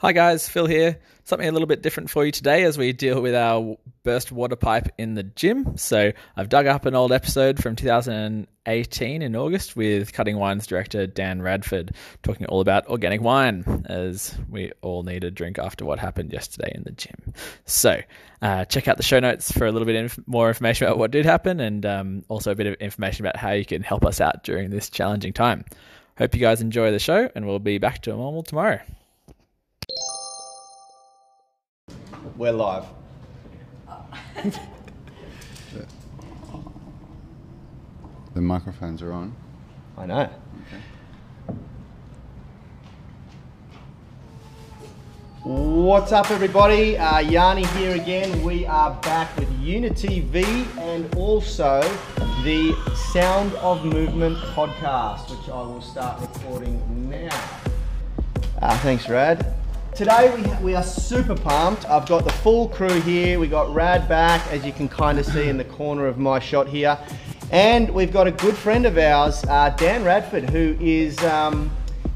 Hi guys, Phil here. Something a little bit different for you today as we deal with our burst water pipe in the gym. So I've dug up an old episode from 2018 in August with Cutting Wines director Dan Radford talking all about organic wine as we all need a drink after what happened yesterday in the gym. So uh, check out the show notes for a little bit inf- more information about what did happen and um, also a bit of information about how you can help us out during this challenging time. Hope you guys enjoy the show and we'll be back to normal tomorrow. We're live. The microphones are on. I know. What's up, everybody? Uh, Yanni here again. We are back with Unity V and also the Sound of Movement podcast, which I will start recording now. Uh, thanks, Rad. Today we, we are super pumped. I've got the full crew here. We got Rad back, as you can kind of see in the corner of my shot here. And we've got a good friend of ours, uh, Dan Radford, who is um,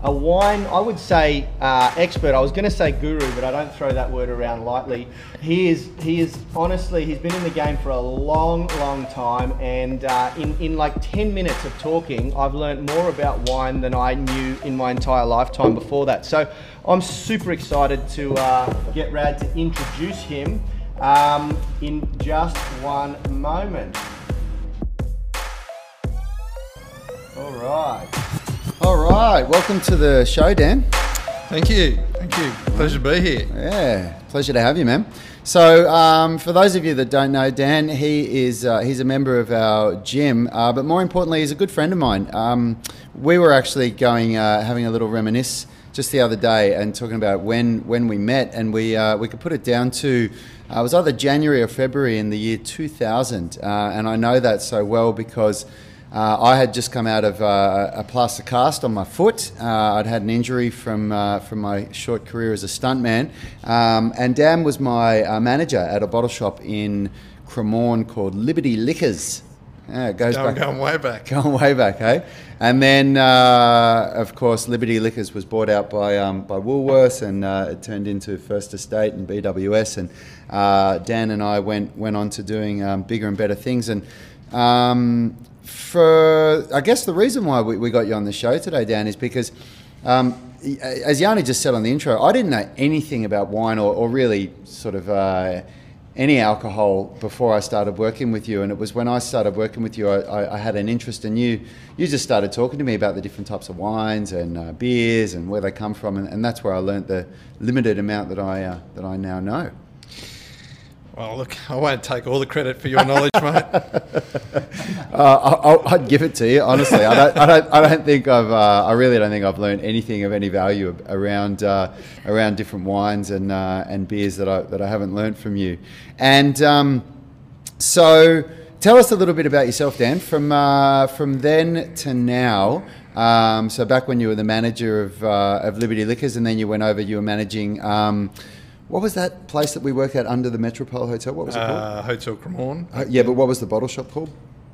a wine, I would say, uh, expert. I was going to say guru, but I don't throw that word around lightly. He is, he is honestly, he's been in the game for a long, long time. And uh, in, in like 10 minutes of talking, I've learned more about wine than I knew in my entire lifetime before that. So I'm super excited to uh, get Rad to introduce him um, in just one moment. All right. All right, welcome to the show, Dan. Thank you. Thank you. Pleasure to be here. Yeah, pleasure to have you, man. So, um, for those of you that don't know Dan, he is uh, he's a member of our gym, uh, but more importantly, he's a good friend of mine. Um, we were actually going uh, having a little reminisce just the other day and talking about when when we met, and we uh, we could put it down to uh, it was either January or February in the year 2000, uh, and I know that so well because. Uh, I had just come out of uh, a plaster cast on my foot. Uh, I'd had an injury from from my short career as a stuntman, um, and Dan was my manager at a bottle shop in Cremorne called Liberty Liquors. Yeah, it goes Going, back going way back. going way back, hey. And then, uh, of course, Liberty Liquors was bought out by um, by Woolworths, and uh, it turned into First Estate and BWS. And uh, Dan and I went went on to doing um, bigger and better things. And um, for I guess the reason why we, we got you on the show today, Dan, is because. Um, as Yanni just said on the intro, I didn't know anything about wine or, or really sort of uh, any alcohol before I started working with you. And it was when I started working with you, I, I, I had an interest in you. You just started talking to me about the different types of wines and uh, beers and where they come from, and, and that's where I learnt the limited amount that I uh, that I now know. Well, look, I won't take all the credit for your knowledge, mate. Uh, I, I'd give it to you, honestly. I don't, I don't, I don't think I've, uh, I really don't think I've learned anything of any value around, uh, around different wines and uh, and beers that I that I haven't learned from you. And um, so, tell us a little bit about yourself, Dan. From uh, from then to now. Um, so back when you were the manager of uh, of Liberty Liquors, and then you went over, you were managing. Um, what was that place that we worked at under the Metropole Hotel? What was it called? Uh, Hotel Cremorne. Uh, yeah, but what was the bottle shop called?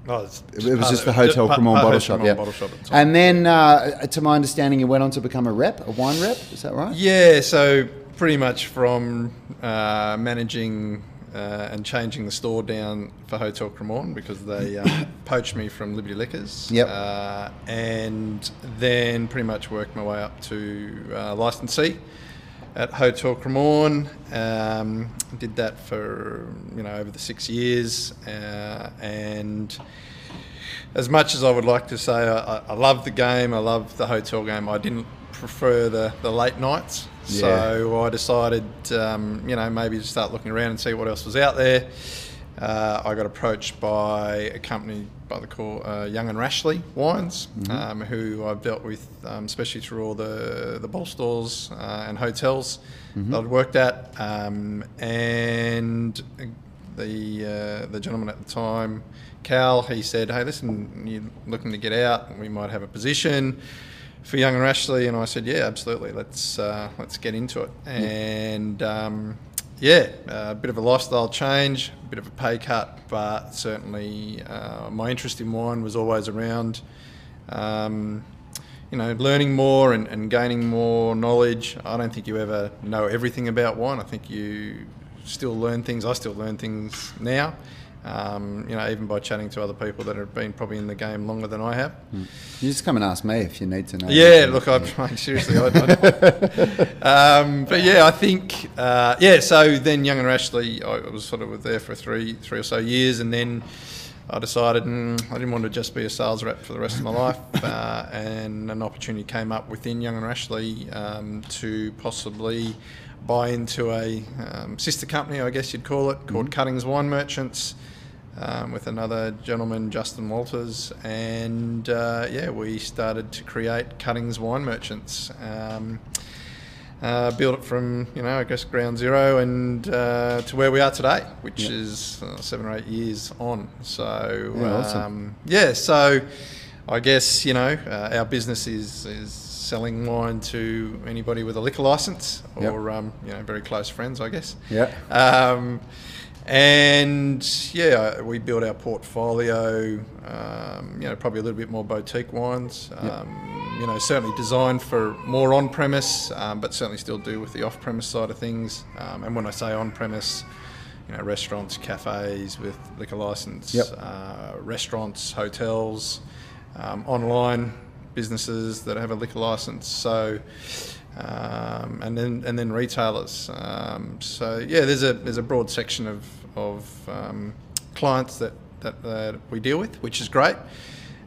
Oh, it's It was just the Hotel part- Cremorne bottle shop, yeah. Bottle shop. And then, uh, to my understanding, you went on to become a rep, a wine rep. Is that right? Yeah, so pretty much from uh, managing uh, and changing the store down for Hotel Cremorne because they um, poached me from Liberty Liquors. Yep. Uh, and then pretty much worked my way up to uh, licensee at Hotel Cremorne. Um, did that for you know over the six years, uh, and as much as I would like to say I, I love the game, I love the hotel game, I didn't prefer the, the late nights. So I decided, um, you know, maybe to start looking around and see what else was out there. Uh, I got approached by a company by the call uh, Young and Rashleigh Wines, um, who I've dealt with, um, especially through all the the bottle stores uh, and hotels that I'd worked at, um, and the uh, the gentleman at the time, Cal, he said, "Hey, listen, you're looking to get out, we might have a position." For Young and Rashleigh, and I said, "Yeah, absolutely. Let's uh, let's get into it." And um, yeah, a bit of a lifestyle change, a bit of a pay cut, but certainly uh, my interest in wine was always around. Um, you know, learning more and, and gaining more knowledge. I don't think you ever know everything about wine. I think you still learn things. I still learn things now. Um, you know, even by chatting to other people that have been probably in the game longer than I have. You just come and ask me if you need to know. Yeah, look, I'm like, seriously, I, I, um, but yeah, I think uh, yeah. So then Young and Ashley, I was sort of there for three, three or so years, and then I decided mm, I didn't want to just be a sales rep for the rest of my life, uh, and an opportunity came up within Young and Ashley um, to possibly buy into a um, sister company, I guess you'd call it, called Cuttings Wine Merchants. Um, with another gentleman, Justin Walters, and uh, yeah, we started to create Cuttings Wine Merchants. Um, uh, built it from you know I guess ground zero and uh, to where we are today, which Yep. is uh, seven or eight years on. So Yeah, awesome. um, yeah, so I guess you know uh, our business is is selling wine to anybody with a liquor license Yep. or um, you know very close friends, I guess. Yeah. Um, and yeah, we built our portfolio. Um, you know, probably a little bit more boutique wines. Um, you know, certainly designed for more on-premise, um, but certainly still do with the off-premise side of things. Um, and when I say on-premise, you know, restaurants, cafes with liquor license, Yep. uh, restaurants, hotels, um, online businesses that have a liquor license. So, um, and then and then retailers. Um, so yeah, there's a there's a broad section of of um, clients that, that that we deal with, which is great.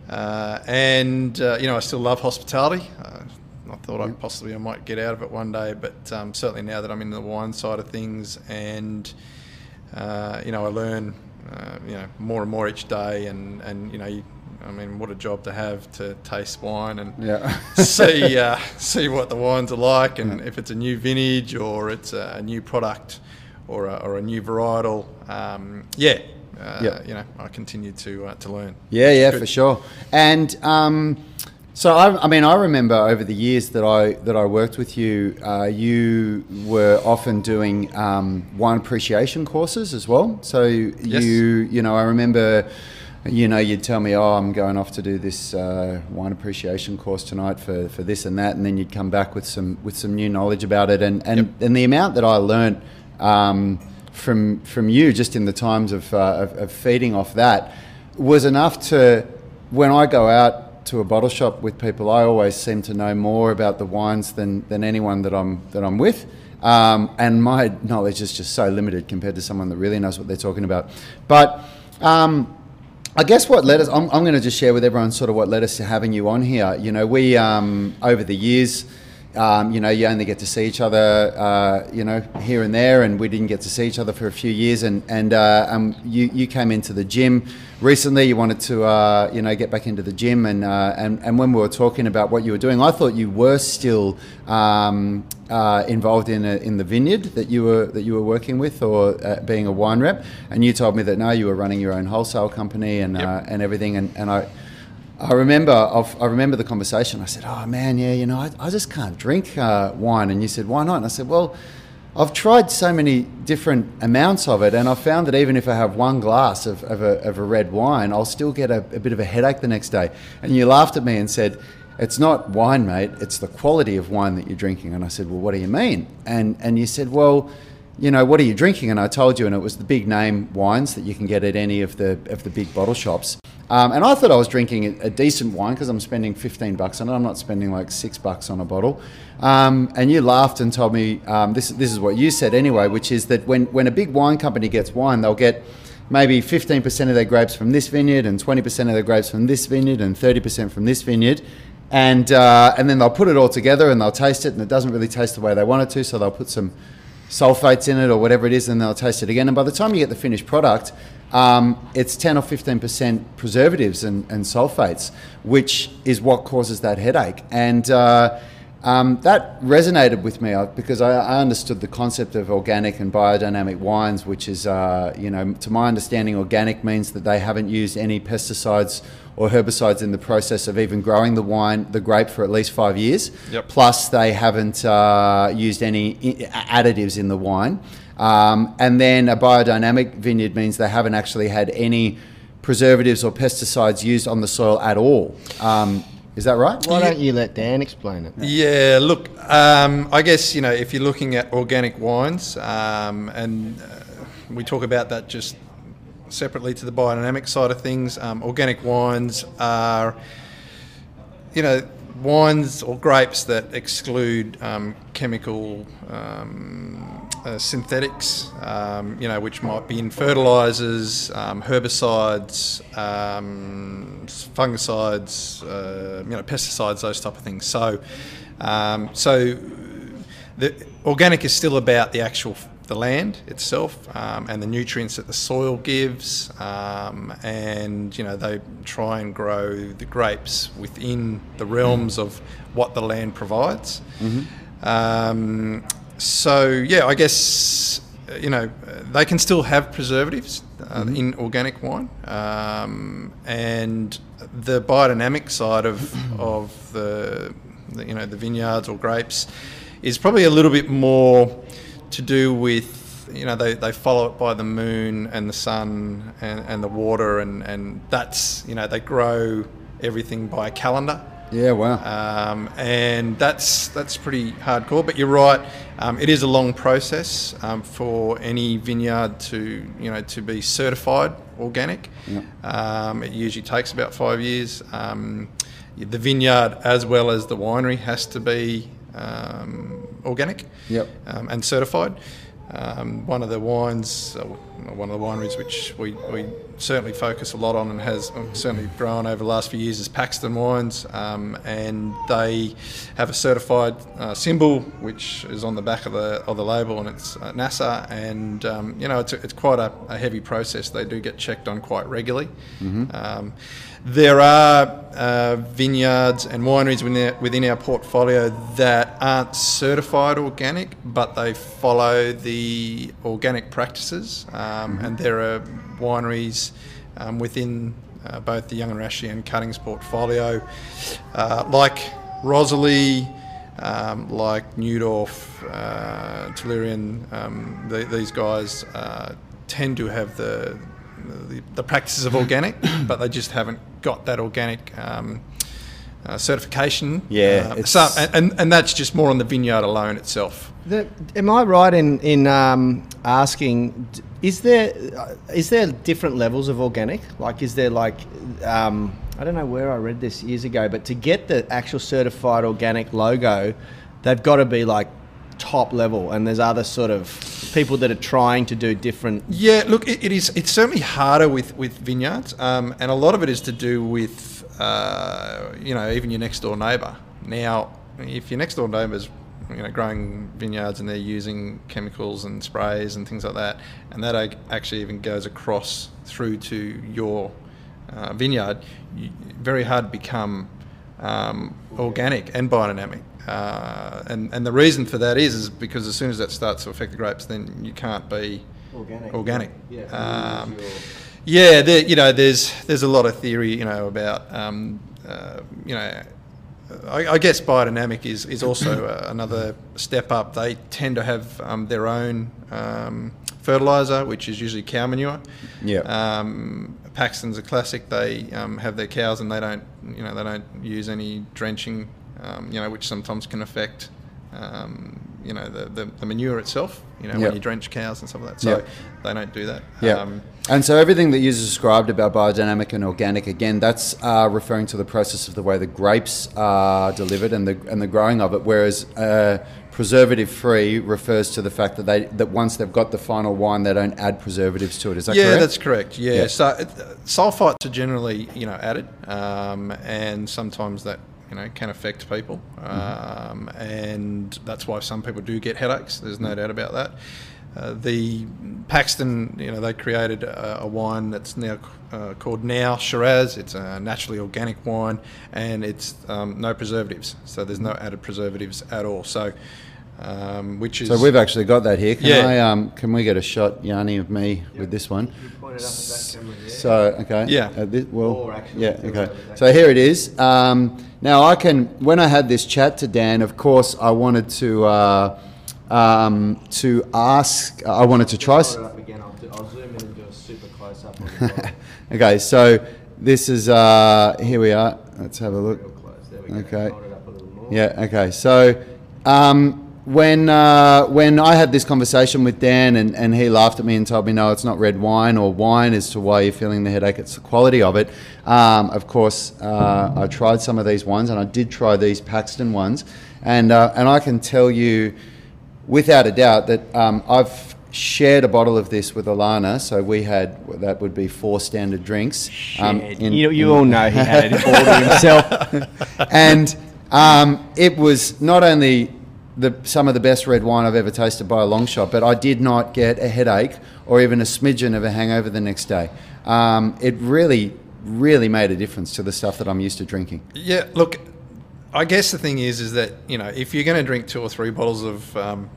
Uh, and uh, you know, I still love hospitality. Uh, I thought I possibly I might get out of it one day, but um, certainly now that I'm in the wine side of things, and uh, you know, I learn uh, you know more and more each day, and and you know, you, I mean, what a job to have to taste wine and Yeah. see uh, see what the wines are like, and if it's a new vintage or it's a, new product or a, or a new varietal. Um, yeah, uh, Yeah. you know, I continue to uh, to learn. Yeah, yeah, good. for sure. And um, so I, I mean, I remember over the years that I that I worked with you, uh, you were often doing um, wine appreciation courses as well. So Yes. you, you know, I remember. You know, you'd tell me, "Oh, I'm going off to do this uh, wine appreciation course tonight for, for this and that," and then you'd come back with some with some new knowledge about it, and and, Yep. and the amount that I learnt um, from from you just in the times of, uh, of, of feeding off that was enough to when I go out to a bottle shop with people, I always seem to know more about the wines than, than anyone that I'm that I'm with. Um, and my knowledge is just so limited compared to someone that really knows what they're talking about. But um, I guess what led us, I'm, I'm going to just share with everyone sort of what led us to having you on here. You know, we, um, over the years, um, you know, you only get to see each other, uh, you know, here and there, and we didn't get to see each other for a few years. And, and uh, um, you, you came into the gym recently, you wanted to, uh, you know, get back into the gym. And, uh, and, and when we were talking about what you were doing, I thought you were still um, uh, involved in, a, in the vineyard that you were, that you were working with or uh, being a wine rep. And you told me that no, you were running your own wholesale company and, Yep. uh, and everything. And, and I, I remember, I've, I remember the conversation. I said, "Oh man, yeah, you know, I, I just can't drink uh, wine." And you said, "Why not?" And I said, "Well, I've tried so many different amounts of it, and I found that even if I have one glass of, of, a, of a red wine, I'll still get a, a bit of a headache the next day." And you laughed at me and said, "It's not wine, mate. It's the quality of wine that you're drinking." And I said, "Well, what do you mean?" And and you said, "Well." you know, what are you drinking? And I told you, and it was the big name wines that you can get at any of the of the big bottle shops. Um, and I thought I was drinking a, decent wine because I'm spending 15 bucks on it. I'm not spending like six bucks on a bottle. Um, and you laughed and told me um, this. This is what you said anyway, which is that when when a big wine company gets wine, they'll get maybe 15% of their grapes from this vineyard, and 20% of their grapes from this vineyard, and 30% from this vineyard. And, uh, and then they'll put it all together and they'll taste it, and it doesn't really taste the way they want it to, so they'll put some sulfates in it or whatever it is, and they'll taste it again. And by the time you get the finished product, um, it's 10 or 15% preservatives and, and sulfates, which is what causes that headache. And uh, um, that resonated with me uh, because I, I understood the concept of organic and biodynamic wines, which is, uh, you know, to my understanding, organic means that they haven't used any pesticides or herbicides in the process of even growing the wine, the grape, for at least five years. Yep. Plus, they haven't uh, used any additives in the wine. Um, and then a biodynamic vineyard means they haven't actually had any preservatives or pesticides used on the soil at all. Um, Is that right? Why don't you let Dan explain it? Yeah, look, um, I guess you know if you're looking at organic wines, um, and uh, we talk about that just separately to the biodynamic side of things. Um, organic wines are, you know, wines or grapes that exclude um, chemical um, uh, synthetics, um, you know, which might be in fertilizers, um, herbicides, um, fungicides, uh, you know, pesticides, those type of things. So, so the organic is still about the actual the land itself um, and the nutrients that the soil gives, um, and you know they try and grow the grapes within the realms of what the land provides. Um, so yeah, I guess you know they can still have preservatives uh, in organic wine, um, and the biodynamic side of of the, the you know the vineyards or grapes is probably a little bit more to do with you know they, they follow it by the moon and the sun and, and the water and, and that's you know they grow everything by a calendar Yeah, wow. um, and that's that's pretty hardcore. But you're right; um, it is a long process um, for any vineyard to you know to be certified organic. Um, it usually takes about five years. Um, the vineyard, as well as the winery, has to be um, organic Yep. um, and certified. Um, one of the wines, uh, one of the wineries which we, we certainly focus a lot on and has um, certainly grown over the last few years is Paxton Wines, um, and they have a certified uh, symbol which is on the back of the of the label, and it's uh, NASAA, and um, you know it's, a, it's quite a, a heavy process. They do get checked on quite regularly. Um, there are uh, vineyards and wineries within our, within our portfolio that aren't certified organic, but they follow the organic practices. Um, And there are wineries um, within uh, both the Young and Rashleigh and Cuttings portfolio, uh, like Rosalie, um, like Newdorf, uh, Tellurian. Um, the, these guys uh, tend to have the the, the practices of organic, but they just haven't got that organic um, uh, certification. Yeah, Uh, it's- so, and, and, and that's just more on the vineyard alone itself. The, am I right in in um, asking? Is there uh, there different levels of organic? Like, is there like um, I don't know where I read this years ago, but to get the actual certified organic logo, they've got to be like top level, and there's other sort of people that are trying to do different. Yeah, look, it, it is. It's certainly harder with with vineyards, um, and a lot of it is to do with uh, you know even your next door neighbour. Now, if your next door neighbour's you know growing vineyards and they're using chemicals and sprays and things like that, and that actually even goes across through to your uh, vineyard, very hard to become um, organic and biodynamic. Uh, and, and the reason for that is, is because as soon as that starts to affect the grapes, then you can't be Organic. organic. Yeah. Um, yeah, there, you know, there's there's a lot of theory, you know, about um, uh, you know, I, I guess biodynamic is is also uh, another step up. They tend to have um, their own um, fertilizer, which is usually cow manure. Yeah. Um, Paxton's a classic. They um, have their cows and they don't, you know, they don't use any drenching, um, you know, which sometimes can affect, um, you know, the, the, the manure itself. You know, Yep. when you drench cows and stuff like that. So Yep. they don't do that. Yeah. Um, and so everything that you described about biodynamic and organic, again, that's uh, referring to the process of the way the grapes are delivered and the and the growing of it. Whereas uh, preservative-free refers to the fact that they that once they've got the final wine, they don't add preservatives to it. Is that yeah, correct? Yeah that's correct. Yeah, Yeah. so uh, sulfites are generally you know added, um, and sometimes that you know can affect people, Mm-hmm. um, and that's why some people do get headaches. There's no doubt about that. Uh, the Paxton, you know, they created a, a wine that's now uh, called Now Shiraz. It's a naturally organic wine, and it's um, no preservatives. So there's no added preservatives at all. So, um, which is So we've actually got that here. Can Yeah. I um can we get a shot, Yanni, of me with this one? So okay. Yeah. Uh, thi- well. Or yeah. Okay. So here it is. Um, now I can. When I had this chat to Dan, of course, I wanted to uh, um, to ask. I wanted to try. s- up again. I'll, do, I'll zoom in and do a super close up on Okay. So this is. Uh, here we are. Let's have a look. close Okay. Hold it up a little more. Yeah. Okay. So um, when uh, when I had this conversation with Dan and, and he laughed at me and told me no, it's not red wine or wine as to why you're feeling the headache. It's the quality of it. Um, of course, uh, I tried some of these ones and I did try these Paxton ones, and uh, and I can tell you without a doubt that um, I've shared a bottle of this with Alana. So we had that would be four standard drinks. um, in- you, you in- all know he had it all to himself. and um, it was not only the, some of the best red wine I've ever tasted by a long shot, but I did not get a headache or even a smidgen of a hangover the next day. Um, it really, really made a difference to the stuff that I'm used to drinking. Yeah, look, I guess the thing is, is that you know, if you're going to drink two or three bottles of um,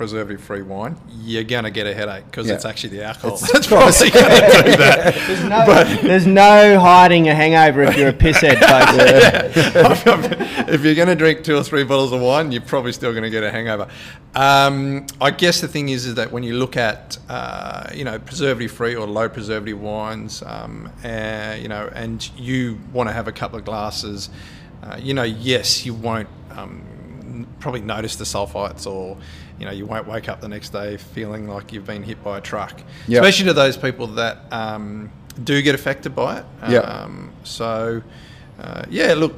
preservative-free wine, you're going to get a headache because Yeah. it's actually the alcohol It's- that's probably going to do that. There's no, there's no hiding a hangover if you're a pisshead, folks. if you're going to drink two or three bottles of wine, you're probably still going to get a hangover. Um, I guess the thing is, is that when you look at, uh, you know, preservative-free or low preservative wines, um, uh, you know, and you want to have a couple of glasses, uh, you know, yes, you won't um, n- probably notice the sulfites or. You know, you won't wake up the next day feeling like you've been hit by a truck. Yep. Especially to those people that um, do get affected by it. Yep. Um, so, uh, yeah, look,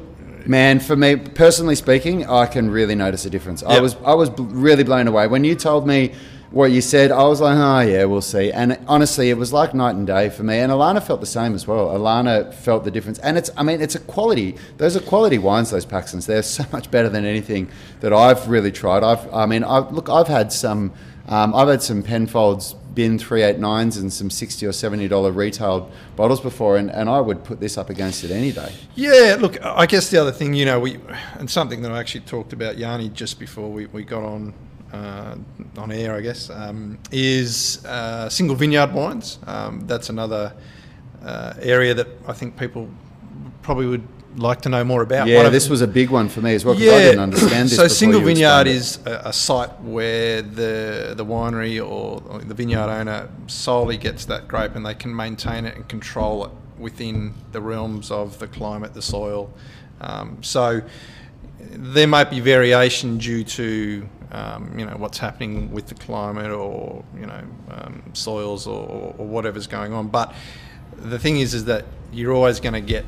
Man, for me personally speaking, I can really notice a difference. I was I was really blown away when you told me what you said. I was like, oh yeah, we'll see. And honestly, it was like night and day for me. And Alana felt the same as well. Alana felt the difference. And it's I mean, it's a quality. Those are quality wines. Those Paxtons. They're so much better than anything that I've really tried. I've I mean, I look, I've had some. Um, I've had some Penfolds bin 389s and some 60 or 70 dollar retail bottles before and, and I would put this up against it any day. Yeah, look, I guess the other thing, you know, we and something that I actually talked about Yanni just before we, we got on uh, on air, I guess, um, is uh, single vineyard wines. Um, that's another uh, area that I think people probably would like to know more about. Yeah, this was a big one for me as well because I didn't understand this. So single vineyard is a, a site where the the winery or, or the vineyard owner solely gets that grape and they can maintain it and control it within the realms of the climate, the soil. Um, so there might be variation due to um, you know what's happening with the climate or you know um, soils or, or whatever's going on. But the thing is, is that you're always going to get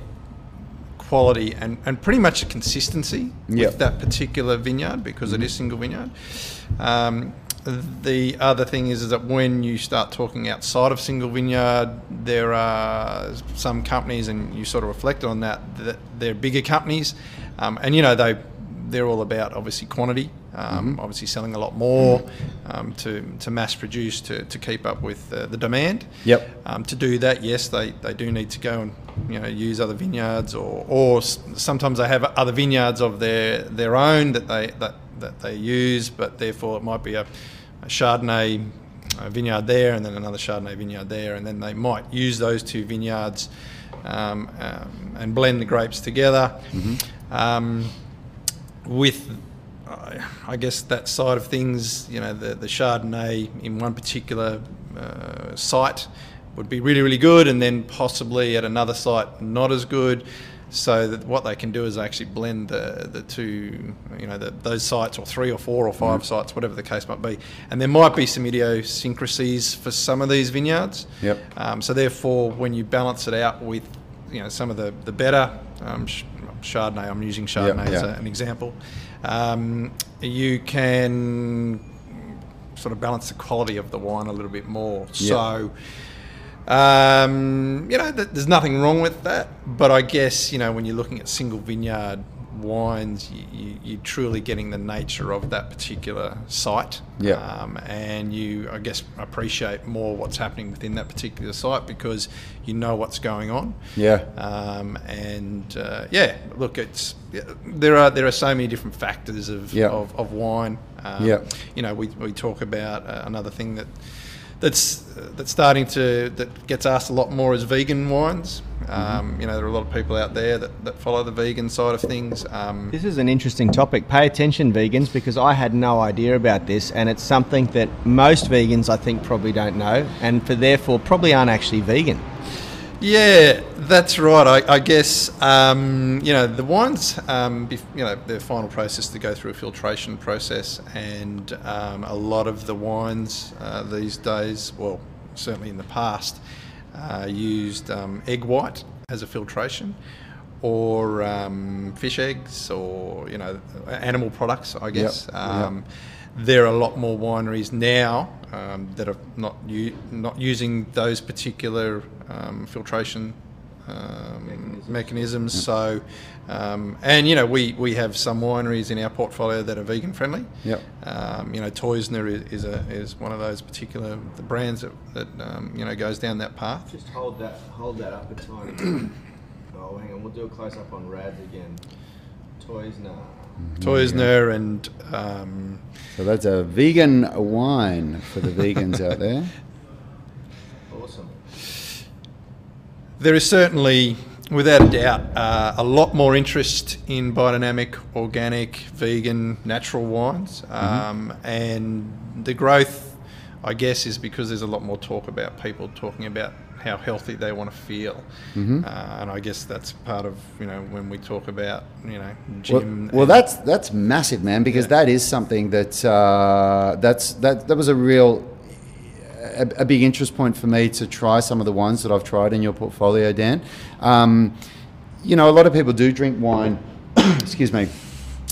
quality and, and pretty much a consistency Yep. with that particular vineyard because it is single vineyard. Um, the other thing is, is that when you start talking outside of single vineyard, there are some companies, and you sort of reflect on that, that they're bigger companies, um, and you know they they're all about obviously quantity, um, obviously selling a lot more um, to, to mass produce to, to keep up with uh, the demand. Yep. Um, to do that, yes, they, they do need to go and you know use other vineyards, or, or sometimes they have other vineyards of their their own that they that, that they use, but therefore it might be a, a Chardonnay uh vineyard there, and then another Chardonnay vineyard there, and then they might use those two vineyards um, um, and blend the grapes together. Um, with uh, I guess that side of things, you know, the, the Chardonnay in one particular uh, site would be really, really good, and then possibly at another site not as good. So that what they can do is actually blend the, the two, you know, the, those sites, or three or four or 5 sites, whatever the case might be. And there might be some idiosyncrasies for some of these vineyards. Yep. Um, so therefore, when you balance it out with, you know, some of the the better um, Chardonnay, I'm using Chardonnay as yeah. an example, um, you can sort of balance the quality of the wine a little bit more. So. Um, you know, th- there's nothing wrong with that, but I guess you know when you're looking at single vineyard wines, you, you, you're truly getting the nature of that particular site, Yeah. um, and you, I guess, appreciate more what's happening within that particular site because you know what's going on. Yeah. Um, and uh, yeah, look, it's there are there are so many different factors of Yeah. of, of wine. Um, Yeah. You know, we, we talk about uh, another thing that that's that's starting to that gets asked a lot more is vegan wines. Um, You know, there are a lot of people out there that, that follow the vegan side of things. Um, This is an interesting topic. Pay attention, vegans, because I had no idea about this, and it's something that most vegans, I think, probably don't know, and for therefore probably aren't actually vegan. Yeah, that's right. I, I guess um, you know the wines. Um, you know their final process to go through a filtration process, and um, a lot of the wines uh, these days, well, certainly in the past, uh, used um, egg white as a filtration, or um, fish eggs, or you know animal products. I guess. yep. Um, there are a lot more wineries now um, that are not u- not using those particular um, filtration um, mechanisms. So, um, and you know, we, we have some wineries in our portfolio that are vegan friendly. Yep. Um, you know, Teusner is, is a is one of those particular the brands that, that um, you know goes down that path. Just hold that, hold that up a tiny. oh, hang on. We'll do a close up on Rads again. Toys, nah. Teusner and um, So that's a vegan wine for the vegans out there. Awesome. There is certainly, without a doubt, uh, a lot more interest in biodynamic, organic, vegan, natural wines. Um, and the growth, I guess, is because there's a lot more talk about people talking about how healthy they want to feel. Uh, and I guess that's part of, you know, when we talk about, you know, Well, gym. well, and- that's that's massive, man, because Yeah. that is something that uh, that's that that was a real a, a big interest point for me to try some of the wines that I've tried in your portfolio, Dan. Um, you know, a lot of people do drink wine. excuse me.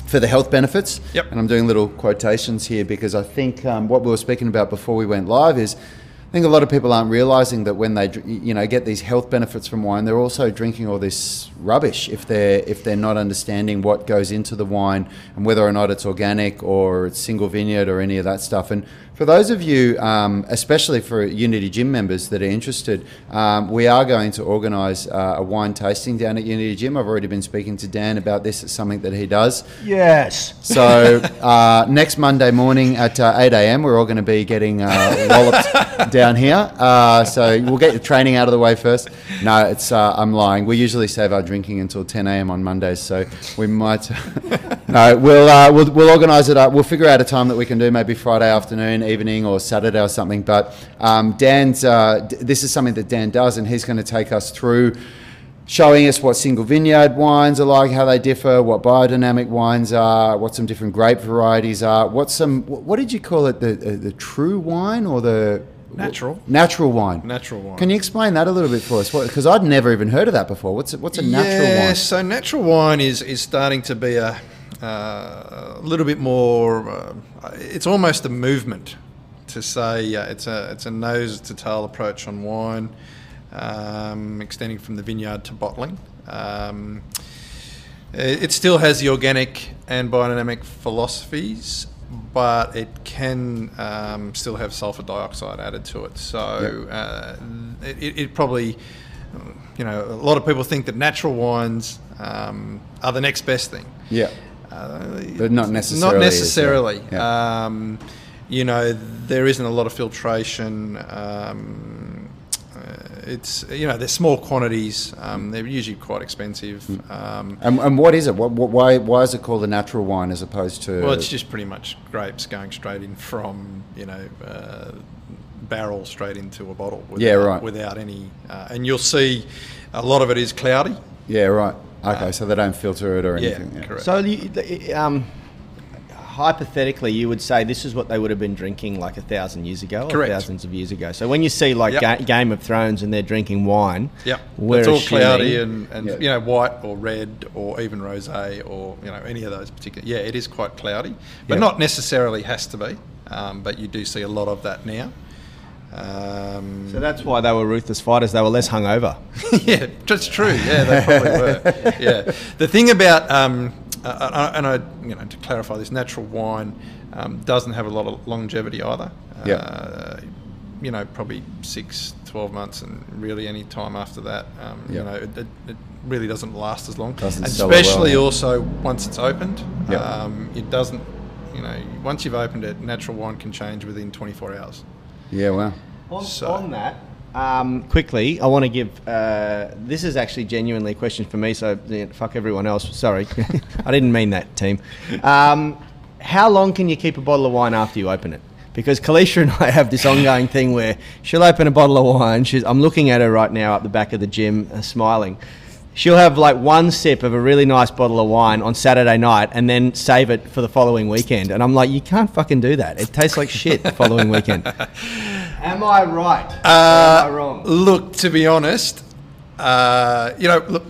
For the health benefits, Yep. and I'm doing little quotations here because I think um, what we were speaking about before we went live is I think a lot of people aren't realizing that when they you know get these health benefits from wine, they're also drinking all this rubbish if they're if they're not understanding what goes into the wine and whether or not it's organic or it's single vineyard or any of that stuff. And for those of you, um, especially for Unity Gym members that are interested, um, we are going to organise uh, a wine tasting down at Unity Gym. I've already been speaking to Dan about this. It's something that he does. Yes. So uh, next Monday morning at uh, 8 a.m., we're all going to be getting uh, walloped down here. Uh, so we'll get the training out of the way first. No, it's uh, I'm lying. We usually save our drinking until 10 a.m. on Mondays, so we might. no, we'll uh, we'll, we'll organise it up. We'll figure out a time that we can do, maybe Friday afternoon, evening, or Saturday or something. But um, Dan's uh, d- this is something that Dan does, and he's going to take us through showing us what single vineyard wines are like, how they differ, what biodynamic wines are, what some different grape varieties are, what some what did you call it, the the, the true wine or the Natural. natural wine? Natural wine. Can you explain that a little bit for us? Because I'd never even heard of that before. What's a, what's a natural yeah, wine? so natural wine is is starting to be a uh, a little bit more. Uh, it's almost a movement to say uh, it's a it's a nose to tail approach on wine, um, extending from the vineyard to bottling. Um, it it still has the organic and biodynamic philosophies, but it can um, still have sulfur dioxide added to it. So uh, it, it probably, you know, a lot of people think that natural wines um, are the next best thing. Yeah. Uh, But not necessarily, Not necessarily. Yeah. Um, you know, there isn't a lot of filtration. Uh, it's you know, they're small quantities. Um, they're usually quite expensive. Mm. Um, And, and what is it? What, what, why why is it called a natural wine as opposed to? well, it's just pretty much grapes going straight in from you know uh, barrel straight into a bottle. Without, Yeah, right. Without any, uh, and you'll see a lot of it is cloudy. yeah, right. Okay, so they don't filter it or anything Yeah, anything. correct. So, you, the- um, hypothetically, you would say this is what they would have been drinking like a thousand years ago, or Correct. thousands of years ago. So, when you see like Yep. Ga- Game of Thrones and they're drinking wine, Yep. we're it's all assuming- cloudy and, and Yeah. you know white or red or even rosé or you know any of those particular. Yeah, it is quite cloudy, but Yeah. not necessarily has to be. Um, but you do see a lot of that now. Um, So that's why they were ruthless fighters. They were less hungover. yeah, that's true. Yeah, they probably were. Yeah, the thing about um, uh, and I, you know, to clarify, this natural wine um, doesn't have a lot of longevity either. Yeah. Uh, you know, probably six, 12 months, and really any time after that, um, Yeah. you know, it, it, it really doesn't last as long. Doesn't sell it well, Especially also once it's opened, Yeah. um, it doesn't. You know, once you've opened it, natural wine can change within 24 hours. Yeah, wow. On, So- on that, um, quickly, I want to give. Uh, this is actually genuinely a question for me. So yeah, fuck everyone else. Sorry, I didn't mean that, team. Um, how long can you keep a bottle of wine after you open it? because Kalisha and I have this ongoing thing where she'll open a bottle of wine. She's, I'm looking at her right now up the back of the gym, uh, smiling. She'll have like one sip of a really nice bottle of wine on Saturday night and then save it for the following weekend. And I'm like, you can't fucking do that. It tastes like shit the following weekend. Am I right? Uh, am I wrong? Look, to be honest, uh, you know, look,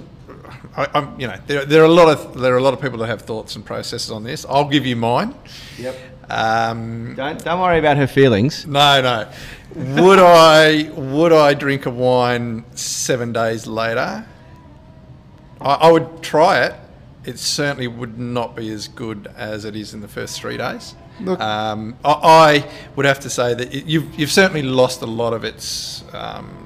I, I'm, you know, there, there are a lot of there are a lot of people that have thoughts and processes on this. I'll give you mine. Yep. Um, Don't, don't worry about her feelings. no, no. Would I would I drink a wine seven days later? I, I would try it. It certainly would not be as good as it is in the first three days. Look- um, I, I would have to say that it, you've you've certainly lost a lot of its um,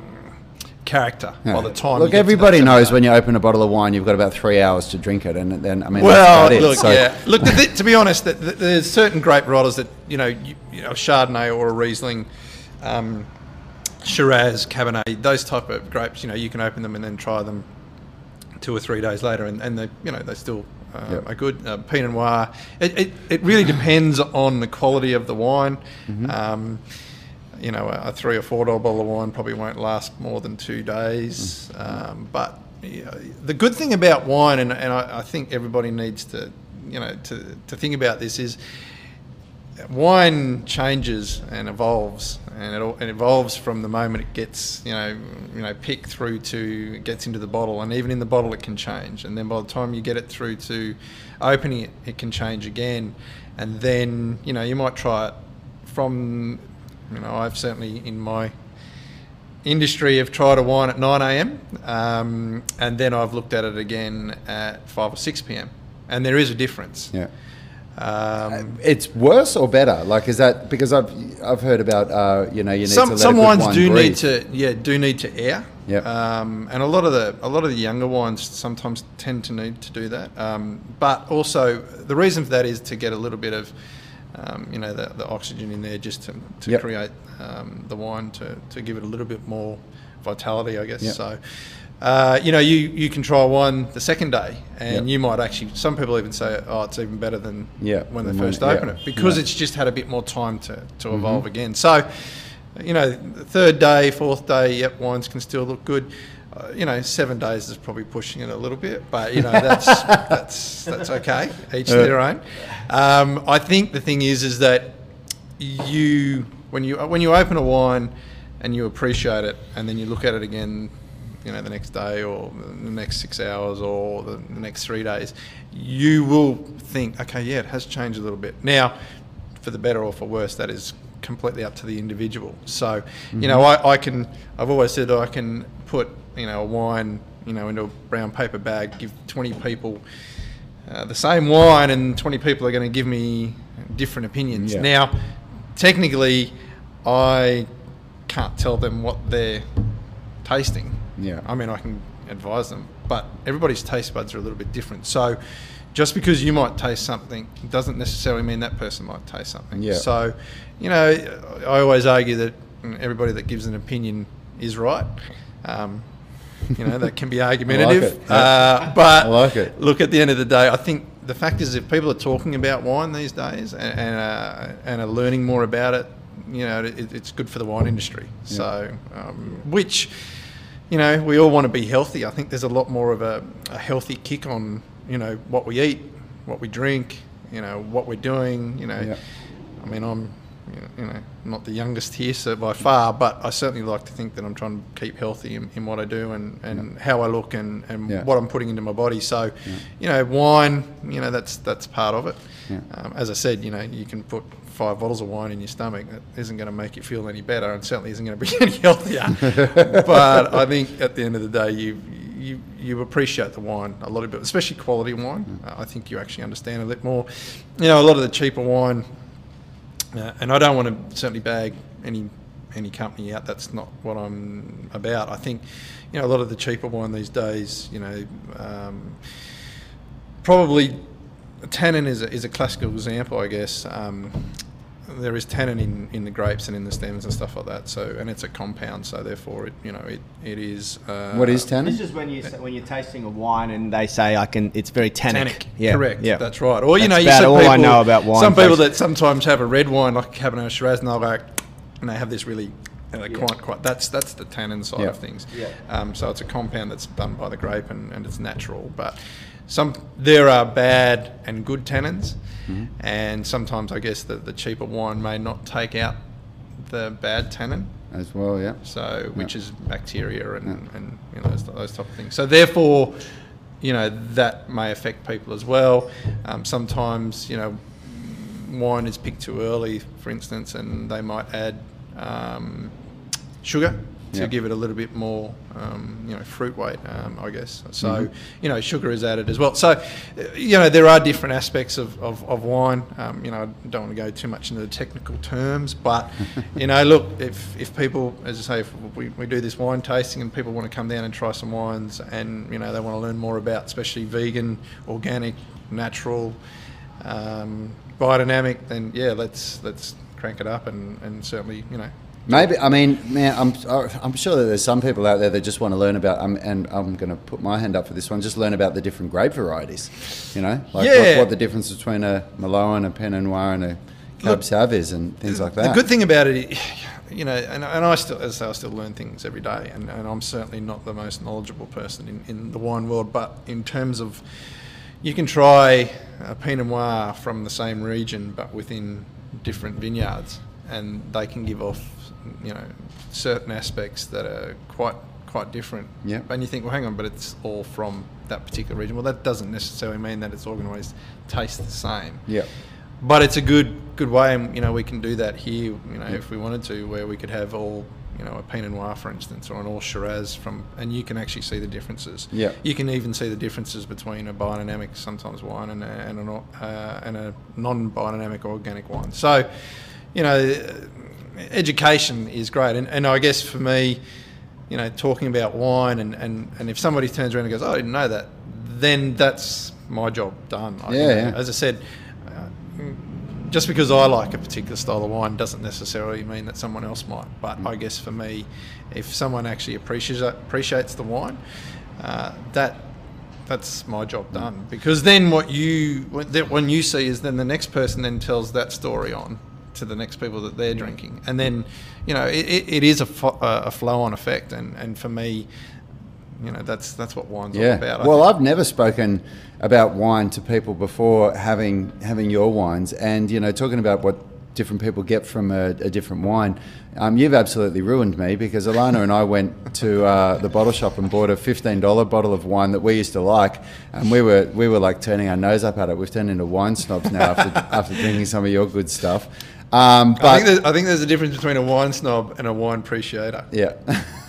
character by the time. Look, everybody that knows when you open a bottle of wine, you've got about three hours to drink it, and then I mean, Well, about it. look, So- yeah. Look, to be honest, th- th- there's certain grape varieties that you know, you, you know, Chardonnay or a Riesling, um, Shiraz, Cabernet, those type of grapes. You know, you can open them and then try them two or three days later, and, and they, you know, they still uh, Yep. are good. Uh, Pinot Noir. It, it, it really depends on the quality of the wine. Mm-hmm. Um, you know, a, a three or four dollar bottle of wine probably won't last more than two days. Mm. Um, but you know, the good thing about wine, and, and I, I think everybody needs to, you know, to, to think about this is wine changes and evolves, and it, it evolves from the moment it gets, you know, you know, picked through to it gets into the bottle, and even in the bottle it can change, and then by the time you get it through to opening it, it can change again, and then you know you might try it from, you know, I've certainly in my industry have tried a wine at 9 a.m. Um, and then I've looked at it again at 5 or 6 p.m. And there is a difference. yeah. Um, It's worse or better? Like, is that because I've I've heard about uh, you know you need to some let some wines wine do breathe. need to yeah do need to air. Yep. Um, and a lot of the a lot of the younger wines sometimes tend to need to do that. Um, but also the reason for that is to get a little bit of um, you know the, the oxygen in there just to, to Yep. create um, the wine to, to give it a little bit more vitality, I guess. Yep. So. Uh, you know, you, you can try one the second day, and Yep. you might actually. Some people even say, "Oh, it's even better than Yeah, when they when- first open it," because it's just had a bit more time to, to evolve again. So, you know, the third day, fourth day, yep, wines can still look good. Uh, you know, seven days is probably pushing it a little bit, but you know that's that's that's okay. Each to their own. Um, I think the thing is, is that you when you when you open a wine and you appreciate it, and then you look at it again, you know, the next day or the next six hours or the, the next three days, you will think, okay, yeah, it has changed a little bit. Now, for the better or for worse, that is completely up to the individual. So, you know, I, I can, I've always said I can put, you know, a wine, you know, into a brown paper bag, give 20 people uh, the same wine, and 20 people are going to give me different opinions. Yeah. Now, technically, I can't tell them what they're tasting. Yeah. I mean, I can advise them, but everybody's taste buds are a little bit different. So, just because you might taste something doesn't necessarily mean that person might taste something. Yeah. So, you know, I always argue that everybody that gives an opinion is right. Um, you know, that can be argumentative. it, uh, but I like it. look, at the end of the day, I think the fact is if people are talking about wine these days and, and, uh, and are learning more about it, you know, it, it's good for the wine industry. So, um, which, you know, we all want to be healthy. I think there's a lot more of a, a healthy kick on, you know, what we eat, what we drink, you know, what we're doing. You know, Yeah. I mean, I'm, you know, not the youngest here, so by far, but I certainly like to think that I'm trying to keep healthy in, in what I do and, and how I look and, and Yeah. what I'm putting into my body. So, you know, wine, you know, that's that's part of it. Yeah. Um, as I said, you know, you can put five bottles of wine in your stomach. That isn't going to make you feel any better, and certainly isn't going to be any healthier. but I think at the end of the day, you you you appreciate the wine a lot of it, especially quality wine. Uh, I think you actually understand a bit more. You know, a lot of the cheaper wine, uh, and I don't want to certainly bag any any company out. That's not what I'm about. I think you know a lot of the cheaper wine these days. You know. Um, probably tannin is a, is a classical example, I guess. Um, there is tannin in, in the grapes and in the stems and stuff like that. So and it's a compound, so therefore it you know it, it is. Uh, What is tannin? This is when you when you're tasting a wine and they say I can. It's very tannic. Tannic. Yeah, Correct. Yeah, That's right. Or you That's know, you about all people, I know about wine Some people that sometimes have a red wine like Cabernet Shiraz, and they'll go, and they have this really. And they quite, quite. That's that's the tannin side Yeah. of things. Yeah. Um, so it's a compound that's done by the grape and, and it's natural. But some there are bad and good tannins, Mm-hmm. and sometimes I guess the, the cheaper wine may not take out the bad tannin. As well, yeah. So, which Yeah. is bacteria and, and you know those, those type of things. So, therefore, you know that may affect people as well. Um, sometimes, you know, wine is picked too early, for instance, and they might add um, sugar to Yeah. give it a little bit more, um, you know, fruit weight, um, I guess. So, Mhm. you know, sugar is added as well. So, you know, there are different aspects of, of, of wine. Um, you know, I don't want to go too much into the technical terms, but, you know, look, if, if people, as I say, if we, we do this wine tasting and people want to come down and try some wines and, you know, they want to learn more about, especially vegan, organic, natural, um, biodynamic, then yeah, let's let's crank it up and, and certainly, you know, Maybe I mean, man, I'm I'm sure that there's some people out there that just want to learn about, um, and I'm going to put my hand up for this one. Just learn about the different grape varieties, you know, like Yeah. what, what the difference between a Merlot and a Pinot Noir and a Cab Sauv is, and things like that. The good thing about it, you know, and, and I still, as I say, I still learn things every day, and, and I'm certainly not the most knowledgeable person in, in the wine world, but in terms of, you can try a Pinot Noir from the same region, but within different vineyards, and they can give off, you know, certain aspects that are quite quite different. Yeah. And you think, well, hang on, but it's all from that particular region. Well, that doesn't necessarily mean that it's all going to always taste the same yeah, but it's a good good way, and you know we can do that here. You know, if we wanted to, where we could have all you know a Pinot Noir, for instance, or an all Shiraz from, and you can actually see the differences. Yeah. You can even see the differences between a biodynamic, sometimes wine, and a, and, an, uh, and a non-biodynamic organic wine. So, you know, education is great, and, and I guess for me, you know, talking about wine, and, and, and if somebody turns around and goes, "Oh, I didn't know that," then that's my job done. I- you Yeah, know, yeah. As I said, uh, just because I like a particular style of wine doesn't necessarily mean that someone else might. But Mm. I guess for me, if someone actually appreciates appreciates the wine, uh, that that's my job done. Because then what you when you see is then the next person then tells that story on to the next people that they're drinking, and then you know it, it, is a, fo- a flow on effect. And, and for me, you know that's that's what wine's all about. I Well, think. I've never spoken about wine to people before having having your wines, and you know, talking about what different people get from a, a different wine. Um, you've absolutely ruined me because Alana and I went to uh, the bottle shop and bought a fifteen dollar bottle of wine that we used to like, and we were we were like turning our nose up at it. We've turned into wine snobs now after after drinking some of your good stuff. Um, but I think, there's, I think there's a difference between a wine snob and a wine appreciator. yeah.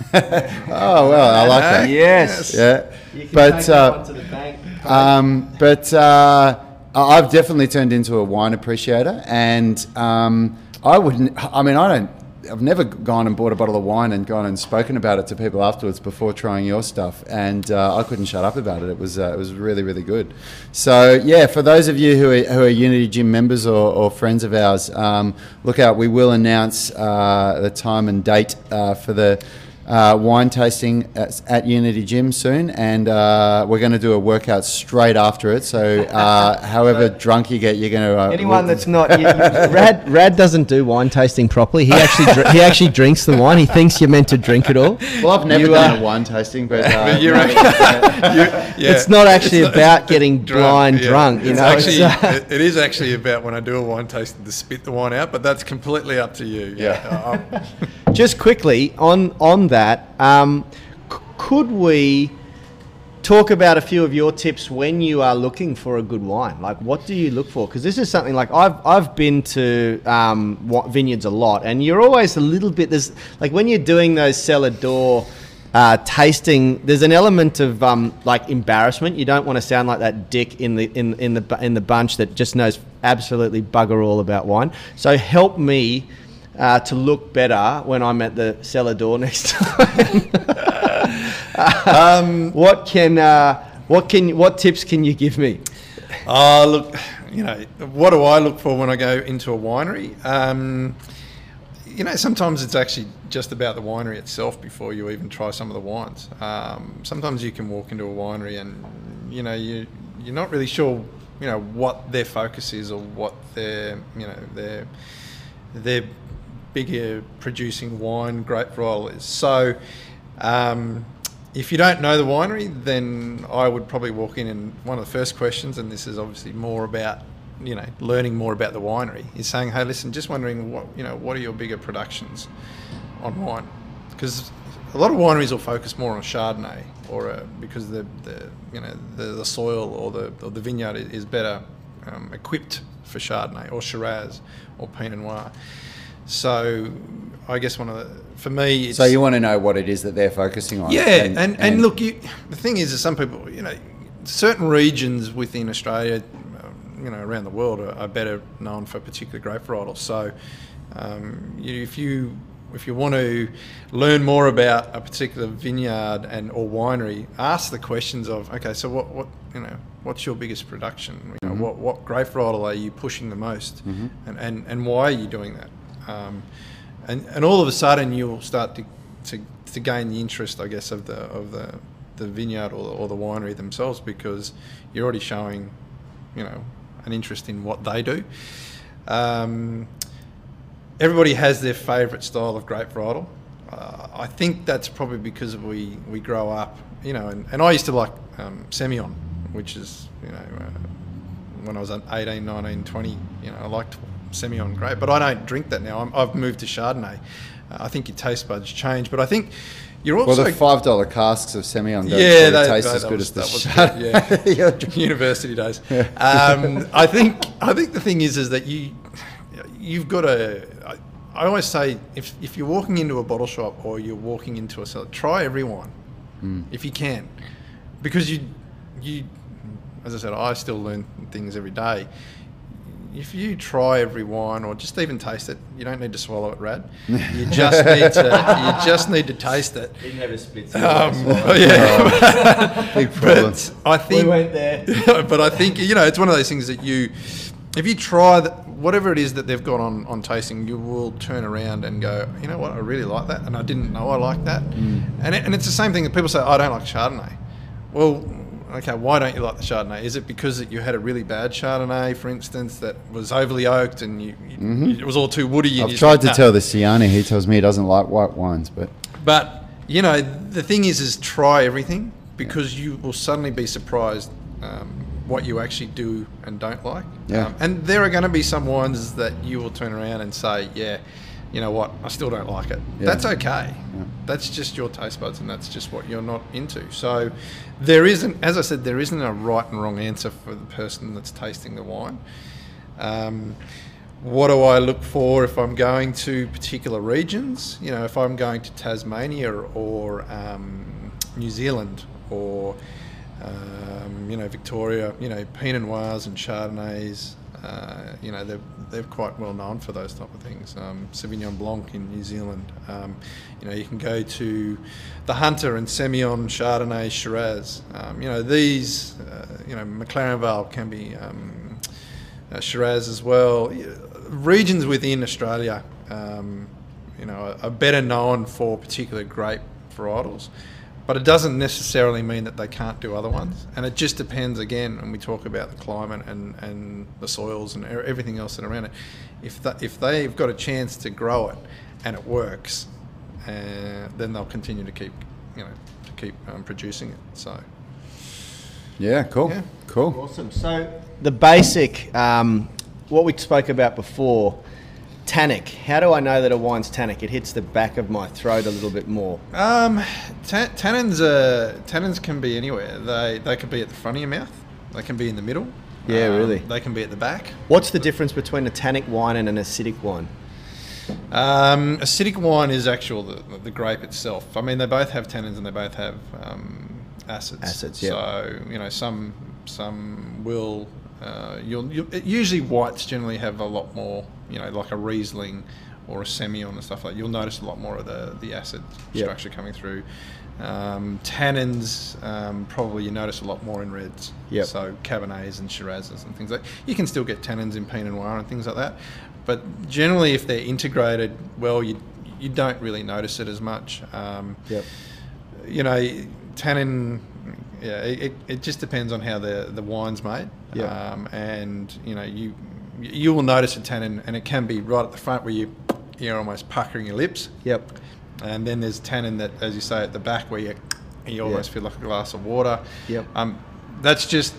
oh well, I like that. Yes. Yeah, but uh, one to the bank. um, but uh, I- I've definitely turned into a wine appreciator, and um, I wouldn't. I mean, I don't. I've never gone and bought a bottle of wine and gone and spoken about it to people afterwards before trying your stuff, and uh, I couldn't shut up about it. It was uh, it was really really good. So yeah, for those of you who are, who are Unity Gym members or, or friends of ours, um, look out. We will announce uh, the time and date uh, for the uh, wine tasting at, at Unity Gym soon, and uh, we're going to do a workout straight after it. So, uh, however drunk you get, you're going to. Uh, Anyone that's not you, you- Rad, Rad doesn't do wine tasting properly. He actually dr- he actually drinks the wine. He thinks you're meant to drink it all. Well, I've never You, done uh, a wine tasting, but. Uh, But you're yeah. It's not actually It's not- about getting blind yeah. drunk. You It's know, actually, It's, uh, it- it is actually about when I do a wine tasting to spit the wine out, but that's completely up to you. Yeah. Uh, just quickly on on that, um, c- could we talk about a few of your tips when you are looking for a good wine? Like, what do you look for? Because this is something like I've I've been to um, vineyards a lot, and you're always a little bit there's like when you're doing those cellar door. Uh, tasting, there's an element of um, like embarrassment. You don't want to sound like that dick in the in in the in the bunch that just knows absolutely bugger all about wine. So help me uh, to look better when I'm at the cellar door next time. um, what can uh, what can what tips can you give me? Oh, look, you know, what do I look for when I go into a winery? Um, you know, sometimes it's actually just about the winery itself before you even try some of the wines. Um, sometimes you can walk into a winery and, you know, you, you're not really sure, you know, what their focus is or what their, you know, their, their bigger producing wine grape is. So, um, if you don't know the winery, then I would probably walk in and one of the first questions, and this is obviously more about you know learning more about the winery, is saying, hey, listen, just wondering what you know what are your bigger productions on wine, because a lot of wineries will focus more on Chardonnay or a, because the, the you know the, the soil or the or the vineyard is better um, equipped for Chardonnay or Shiraz or Pinot Noir. So I guess one of the for me. so you want to know what it is that they're focusing on? Yeah, and, and, and, look, you, the thing is, some people, you know, certain regions within Australia, um, you know, around the world are, are better known for particular grape varietals. So um, you, if you if you want to learn more about a particular vineyard and or winery, ask the questions of okay, so what what you know what's your biggest production? You know, mm-hmm. what what grape varietal are you pushing the most, mm-hmm. and, and and why are you doing that? Um, and and all of a sudden you'll start to, to, to gain the interest, I guess, of the of the, the vineyard or the, or the winery themselves because you're already showing, you know, an interest in what they do. Um, everybody has their favourite style of grape varietal. Uh, I think that's probably because we, we grow up, you know, and, and I used to like um, Semillon, which is, you know, uh, when I was 18, 19, 20, you know, I liked Semillon grape, but I don't drink that now. i have moved to Chardonnay. Uh, I think your taste buds change, but I think you're also well the five dollar casks of Semillon don't yeah, they, taste as good was, as the Chardonnay. Yeah, university days. Um, I think I think the thing is is that you you've got to. I, I always say if if you're walking into a bottle shop or you're walking into a cellar, try every wine mm. if you can, because you you as I said, I still learn things every day if you try every wine or just even taste it, you don't need to swallow it, Rad. You just need to you just need to taste it. It never splits. Um, yeah, big problem. But I think we went there. but I think you know it's one of those things that you, if you try the, whatever it is that they've got on, on tasting, you will turn around and go, you know what, I really like that, and I didn't know I liked that, mm. and it, and it's the same thing that people say, oh, I don't like Chardonnay. Well, okay, why don't you like the Chardonnay? Is it because that you had a really bad Chardonnay, for instance, that was overly oaked and you, you mm-hmm. it was all too woody? I've tried to tell the Siani. He tells me he doesn't like white wines, but but you know the thing is, is try everything because yeah. you will suddenly be surprised um, what you actually do and don't like. Yeah. Um, and there are going to be some wines that you will turn around and say, yeah you know what, I still don't like it. Yeah. That's okay. Yeah. That's just your taste buds and that's just what you're not into. So there isn't, as I said, there isn't a right and wrong answer for the person that's tasting the wine. Um, what do I look for if I'm going to particular regions? You know, if I'm going to Tasmania or um, New Zealand or um, you know Victoria, you know Pinot Noirs and Chardonnays, uh, you know, they're, they're quite well known for those type of things. Um, Sauvignon Blanc in New Zealand. Um, you know, you can go to the Hunter and Semillon, Chardonnay, Shiraz. Um, you know, these, uh, you know, McLaren Vale can be um, uh, Shiraz as well. Regions within Australia, um, you know, are, are better known for particular grape varietals but it doesn't necessarily mean that they can't do other ones. And it just depends again when we talk about the climate and, and the soils and everything else that around it. If the, if they've got a chance to grow it and it works, uh, then they'll continue to keep you know to keep um, producing it. So. Yeah, cool, yeah. cool, awesome. So the basic, um, what we spoke about before Tannic. How do I know that a wine's tannic? It hits the back of my throat a little bit more. Um, tannins, uh, tannins can be anywhere. They they can be at the front of your mouth. They can be in the middle. Yeah, um, really. They can be at the back. What's the difference between a tannic wine and an acidic wine? Um, acidic wine is actual the, the, grape itself. I mean, they both have tannins and they both have um, acids. Acids, yeah. So you know, some some will uh, you'll, you'll, usually whites generally have a lot more, you know, like a Riesling or a Semillon and stuff like. that, You'll notice a lot more of the the acid Yep. structure coming through. Um, tannins, um, probably you notice a lot more in reds. Yep. So Cabernets and Shirazes and things like. You can still get tannins in Pinot Noir and things like that, but generally, if they're integrated well, you you don't really notice it as much. Um, Yep. you know, tannin. Yeah, it, it- just depends on how the the wine's made. Yeah. Um, and you know, you you will notice a tannin, and it can be right at the front where you you're almost puckering your lips. Yep. And then there's tannin that, as you say, at the back where you you almost Yeah. feel like a glass of water. Yep. Um, that's just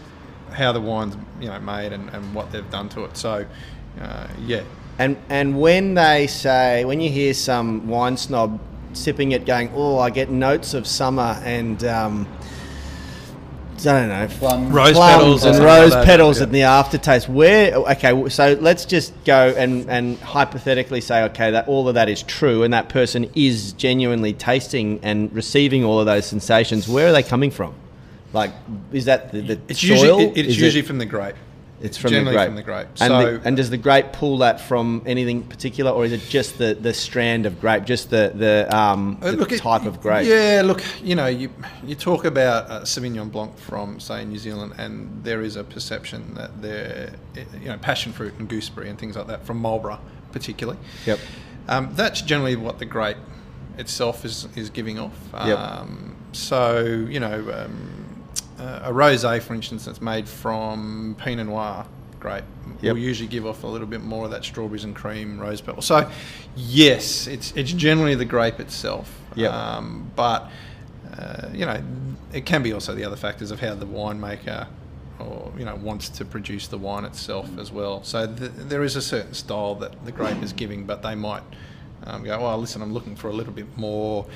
how the wine's you know made and, and what they've done to it. So, uh, yeah, And and when they say when you hear some wine snob sipping it, going, "Oh, I get notes of summer and." Um, I don't know, Plum. Rose plums petals and rose petals yeah. in the aftertaste. Where okay, so let's just go and and hypothetically say okay that all of that is true and that person is genuinely tasting and receiving all of those sensations. Where are they coming from? Like, is that the, the it's soil? usually it, it's Is it- usually from the grape. It's from generally the grape. from the grape. And, So- the, and does the grape pull that from anything particular, or is it just the, the strand of grape, just the the, um, Uh, the look, it- type of grape? Yeah, look, you know, you you talk about uh, Sauvignon Blanc from say New Zealand, and there is a perception that they're, eh, you know, passion fruit and gooseberry and things like that from Marlborough, particularly. Yep. Um, that's generally what the grape itself is is giving off. Yep. Um, so you know, um, uh, a rosé, for instance, that's made from Pinot Noir grape Yep. will usually give off a little bit more of that strawberries and cream rose petal. So, yes, it's it's generally the grape itself. Yep. Um, but uh, you know, it can be also the other factors of how the winemaker or you know wants to produce the wine itself as well. So th- there is a certain style that the grape is giving, but they might um, go, "Well, listen, I'm looking for a little bit more."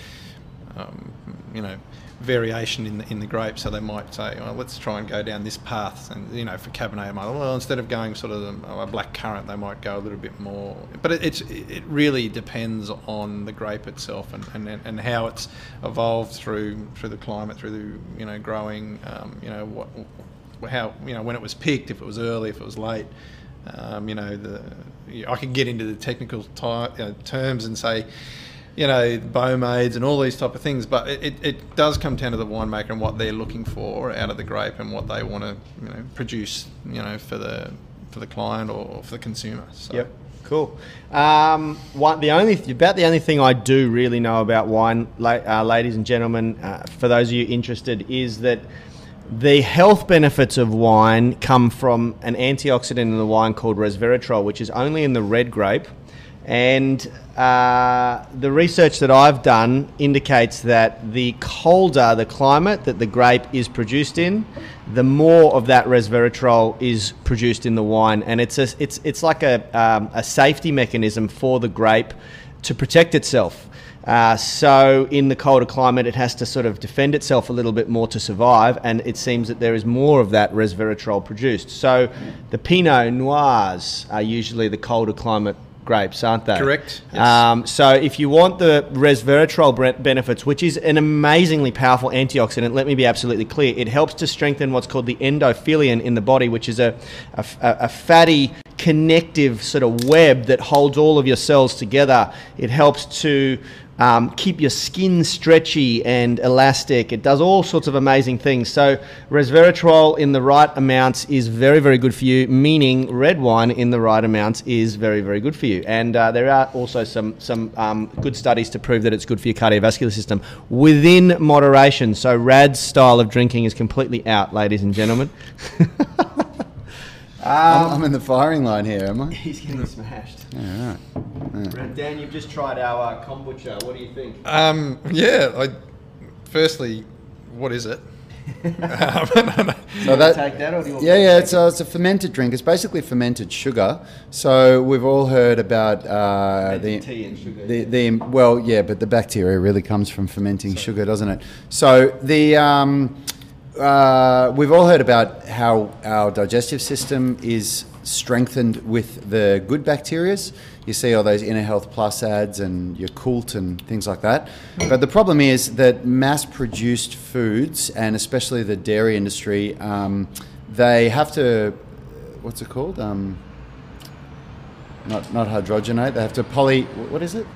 Um, you know, variation in the, in the grape, so they might say, "Well, let's try and go down this path." And you know, for Cabernet, might, well, instead of going sort of a, black currant, they might go a little bit more. But it, it's it really depends on the grape itself and, and, and how it's evolved through through the climate, through the you know growing. Um, you know what how you know when it was picked, if it was early, if it was late. Um, you know, the I could get into the technical ti uh, terms and say, you know, bomades and all these type of things, but it, it, does come down to the winemaker and what they're looking for out of the grape and what they want to you know produce, you know, for the for the client or for the consumer. So. Yep. Cool. Um, one, the only about the only thing I do really know about wine, uh, ladies and gentlemen, uh, for those of you interested, is that the health benefits of wine come from an antioxidant in the wine called resveratrol, which is only in the red grape. And uh, the research that I've done indicates that the colder the climate that the grape is produced in, the more of that resveratrol is produced in the wine, and it's a, it's it's like a um, a safety mechanism for the grape to protect itself. Uh, so in the colder climate, it has to sort of defend itself a little bit more to survive, and it seems that there is more of that resveratrol produced. So the Pinot Noirs are usually the colder climate grapes, aren't they? Correct, yes. Um, so if you want the resveratrol benefits, which is an amazingly powerful antioxidant, let me be absolutely clear, it helps to strengthen what's called the endothelium in the body, which is a fatty connective sort of web that holds all of your cells together. It helps to um, keep your skin stretchy and elastic. It does all sorts of amazing things. So, resveratrol in the right amounts is very, very good for you, meaning red wine in the right amounts is very, very good for you. And uh, there are also some, some um, good studies to prove that it's good for your cardiovascular system within moderation. So, Rad's style of drinking is completely out, ladies and gentlemen. I'm, I'm in the firing line here, am I? He's getting smashed. Yeah, right. Dan, you've just tried our uh, kombucha. What do you think? Um, yeah. I, firstly, what is it? Um, So that, take that, or do you want yeah, yeah, take it's a, it's a fermented drink. It's basically fermented sugar. So we've all heard about uh, the, tea and sugar, the, the well, yeah, but the bacteria really comes from fermenting sugar, doesn't it? So the um, uh, we've all heard about how our digestive system is strengthened with the good bacterias. You see all those Inner Health Plus ads and Yakult and things like that. But the problem is that mass-produced foods, and especially the dairy industry, um, they have to, what's it called? Um, not not hydrogenate. They have to poly. What is it?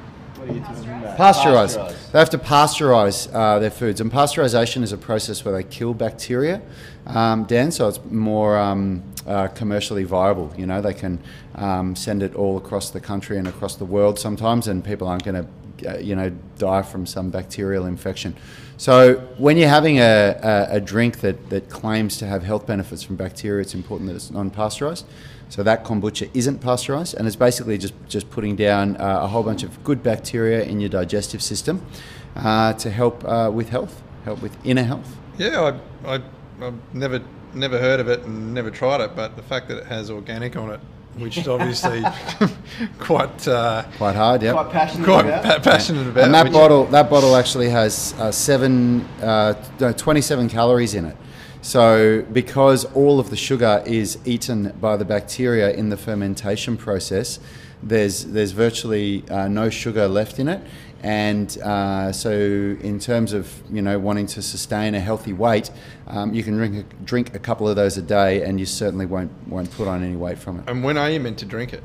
Pasteurise. They have to pasteurize uh, their foods, and pasteurization is a process where they kill bacteria, um, Dan. So it's more um, uh, commercially viable. You know, they can um, send it all across the country and across the world sometimes, and people aren't going to, uh, you know, die from some bacterial infection. So when you're having a, a, a drink that, that claims to have health benefits from bacteria, it's important that it's non-pasteurized. So that kombucha isn't pasteurized, and it's basically just just putting down uh, a whole bunch of good bacteria in your digestive system uh, to help uh, with health, help with inner health. Yeah, I, I, I've never never heard of it and never tried it, but the fact that it has organic on it, which is obviously quite uh, Quite hard, yeah. Quite passionate quite about. pa- passionate about. And that which- bottle, that bottle actually has uh, seven, uh, no, 27 calories in it. So because all of the sugar is eaten by the bacteria in the fermentation process, there's there's virtually uh, no sugar left in it. And uh, so, in terms of you know wanting to sustain a healthy weight, um, you can drink a, drink a couple of those a day, and you certainly won't won't put on any weight from it. And when are you meant to drink it?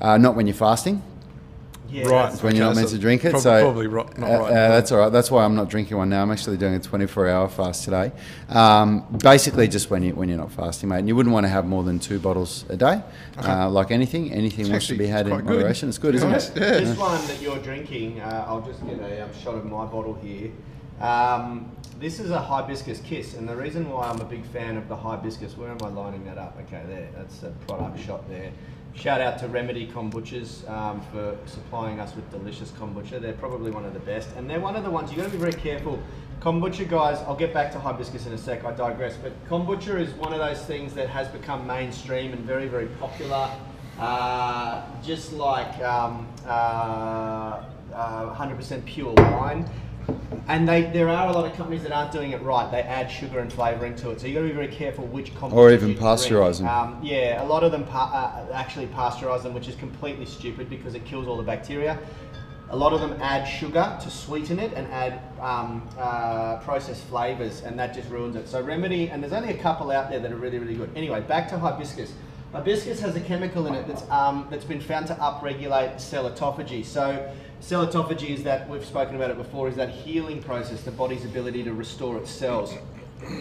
Uh, not when you're fasting. Yeah, Right. that's- It's when you're not Okay, meant to drink it. prob- so probably ro- not uh, right. uh, that's all right. That's why I'm not drinking one now. I'm actually doing a 24-hour fast today. Um, basically, just when you when you're not fasting, mate. And you wouldn't want to have more than two bottles a day. Uh, like anything, anything It's wants to be had in quite good. moderation. It's good, isn't honest, it? Yeah. This one that you're drinking, uh, I'll just get a um, shot of my bottle here. Um, this is a hibiscus kiss, and the reason why I'm a big fan of the hibiscus, where am I lining that up? Okay, there, that's a product shot there. Shout out to Remedy Kombuchas um, for supplying us with delicious kombucha. They're probably one of the best, and they're one of the ones you got to be very careful. Kombucha guys, I'll get back to hibiscus in a sec. I digress, but kombucha is one of those things that has become mainstream and very, very popular. Uh, just like um, uh, uh, 100% pure wine. And they, there are a lot of companies that aren't doing it right. They add sugar and flavouring to it, so you got to be very careful which Or even pasteurise them. Um, yeah, a lot of them pa- uh, actually pasteurize them, which is completely stupid because it kills all the bacteria. A lot of them add sugar to sweeten it and add um, uh, processed flavors, and that just ruins it. So remedy, and there's only a couple out there that are really, really good. Anyway, back to hibiscus. Hibiscus has a chemical in it that's um, that's been found to upregulate cell autophagy. So cell autophagy is that we've spoken about it before, is that healing process, the body's ability to restore its cells.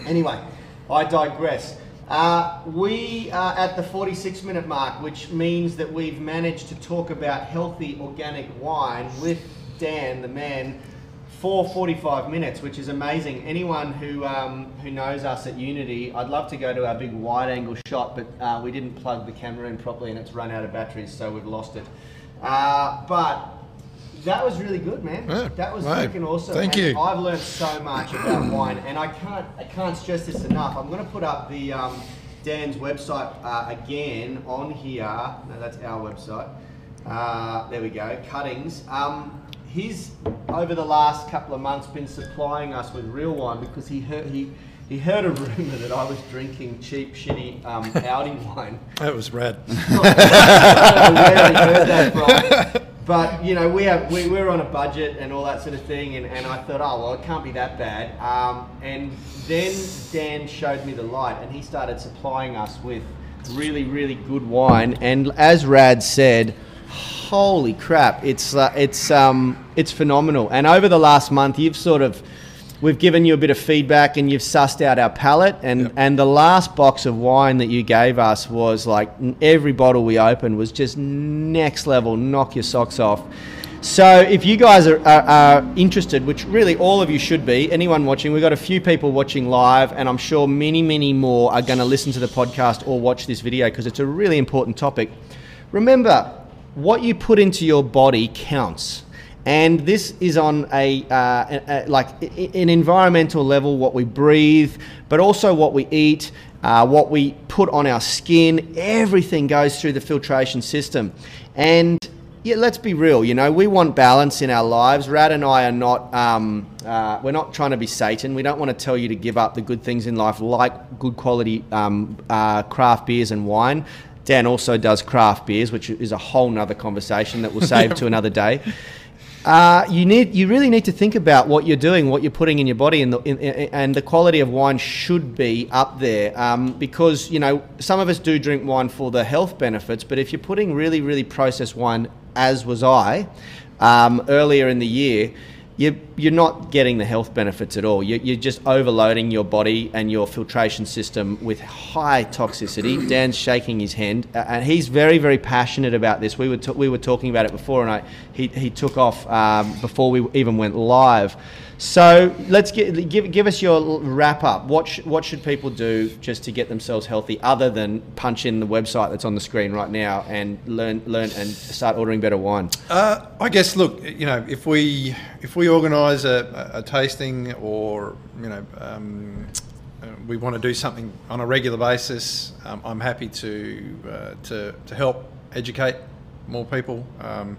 Anyway, I digress. Uh, we are at the 46 minute mark, which means that we've managed to talk about healthy organic wine with Dan, the man, for 45 minutes, which is amazing. Anyone who um, who knows us at Unity, I'd love to go to our big wide angle shot, but uh, we didn't plug the camera in properly and it's run out of batteries, so we've lost it. Uh, but that was really good, man. Yeah, that was mate, freaking awesome. thank And you. I've learned so much about wine, and I can't I can't stress this enough. I'm going to put up the um, Dan's website uh, again on here. No, that's our website. Uh, there we go. Cuttings. Um, he's over the last couple of months been supplying us with real wine because he heard he. He heard a rumor that I was drinking cheap, shitty um, Aldi wine. That was rad. I don't know where he heard that from. But you know, we have we, we're on a budget and all that sort of thing, and, and I thought, oh well, it can't be that bad. Um, and then Dan showed me the light, and he started supplying us with really, really good wine. And as Rad said, holy crap, it's uh, it's um, it's phenomenal. And over the last month, you've sort of we've given you a bit of feedback and you've sussed out our palate and Yep. and the last box of wine that you gave us was like every bottle we opened was just next level knock your socks off so if you guys are, are, are interested which really all of you should be anyone watching we've got a few people watching live and i'm sure many many more are going to listen to the podcast or watch this video because it's a really important topic remember what you put into your body counts and this is on a, uh, a, a- like an environmental level what we breathe but also what we eat uh, what we put on our skin everything goes through the filtration system and yeah, let's be real. You know, we want balance in our lives. Rad and I are not. Um, uh, we're not trying to be Satan. We don't want to tell you to give up the good things in life, like good quality um, uh, craft beers and wine. Dan also does craft beers, which is a whole nother conversation that we'll save to another day. Uh, you need, you really need to think about what you're doing, what you're putting in your body, and the, in, in, and the quality of wine should be up there. Um, because you know, some of us do drink wine for the health benefits, but if you're putting really, really processed wine, as was I, um, earlier in the year, you, you're not getting the health benefits at all. You, you're just overloading your body and your filtration system with high toxicity. Dan's shaking his hand, and he's very, very passionate about this. We were, t- we were talking about it before, and I, he, he took off um, before we even went live. So let's get, give, give us your wrap up. What, sh- what should people do just to get themselves healthy other than punch in the website that's on the screen right now and learn, learn and start ordering better wine? Uh, I guess. Look, you know, if we if we organise a, a, tasting or you know um, uh, we want to do something on a regular basis, um, I'm happy to uh, to to help educate more people. Um,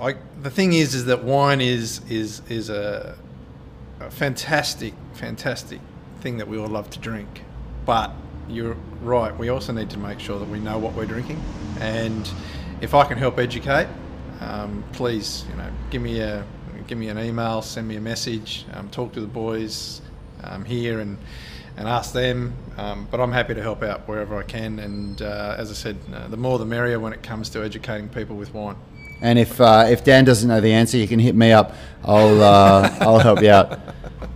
I, the thing is, is that wine is is is a, a fantastic, fantastic thing that we all love to drink. But you're right. We also need to make sure that we know what we're drinking, and if I can help educate, um, please, you know, give me a give me an email, send me a message, um, talk to the boys um, here, and and ask them. Um, but I'm happy to help out wherever I can. And uh, as I said, uh, the more the merrier when it comes to educating people with wine. And if uh, if Dan doesn't know the answer, you can hit me up. I'll uh, I'll help you out.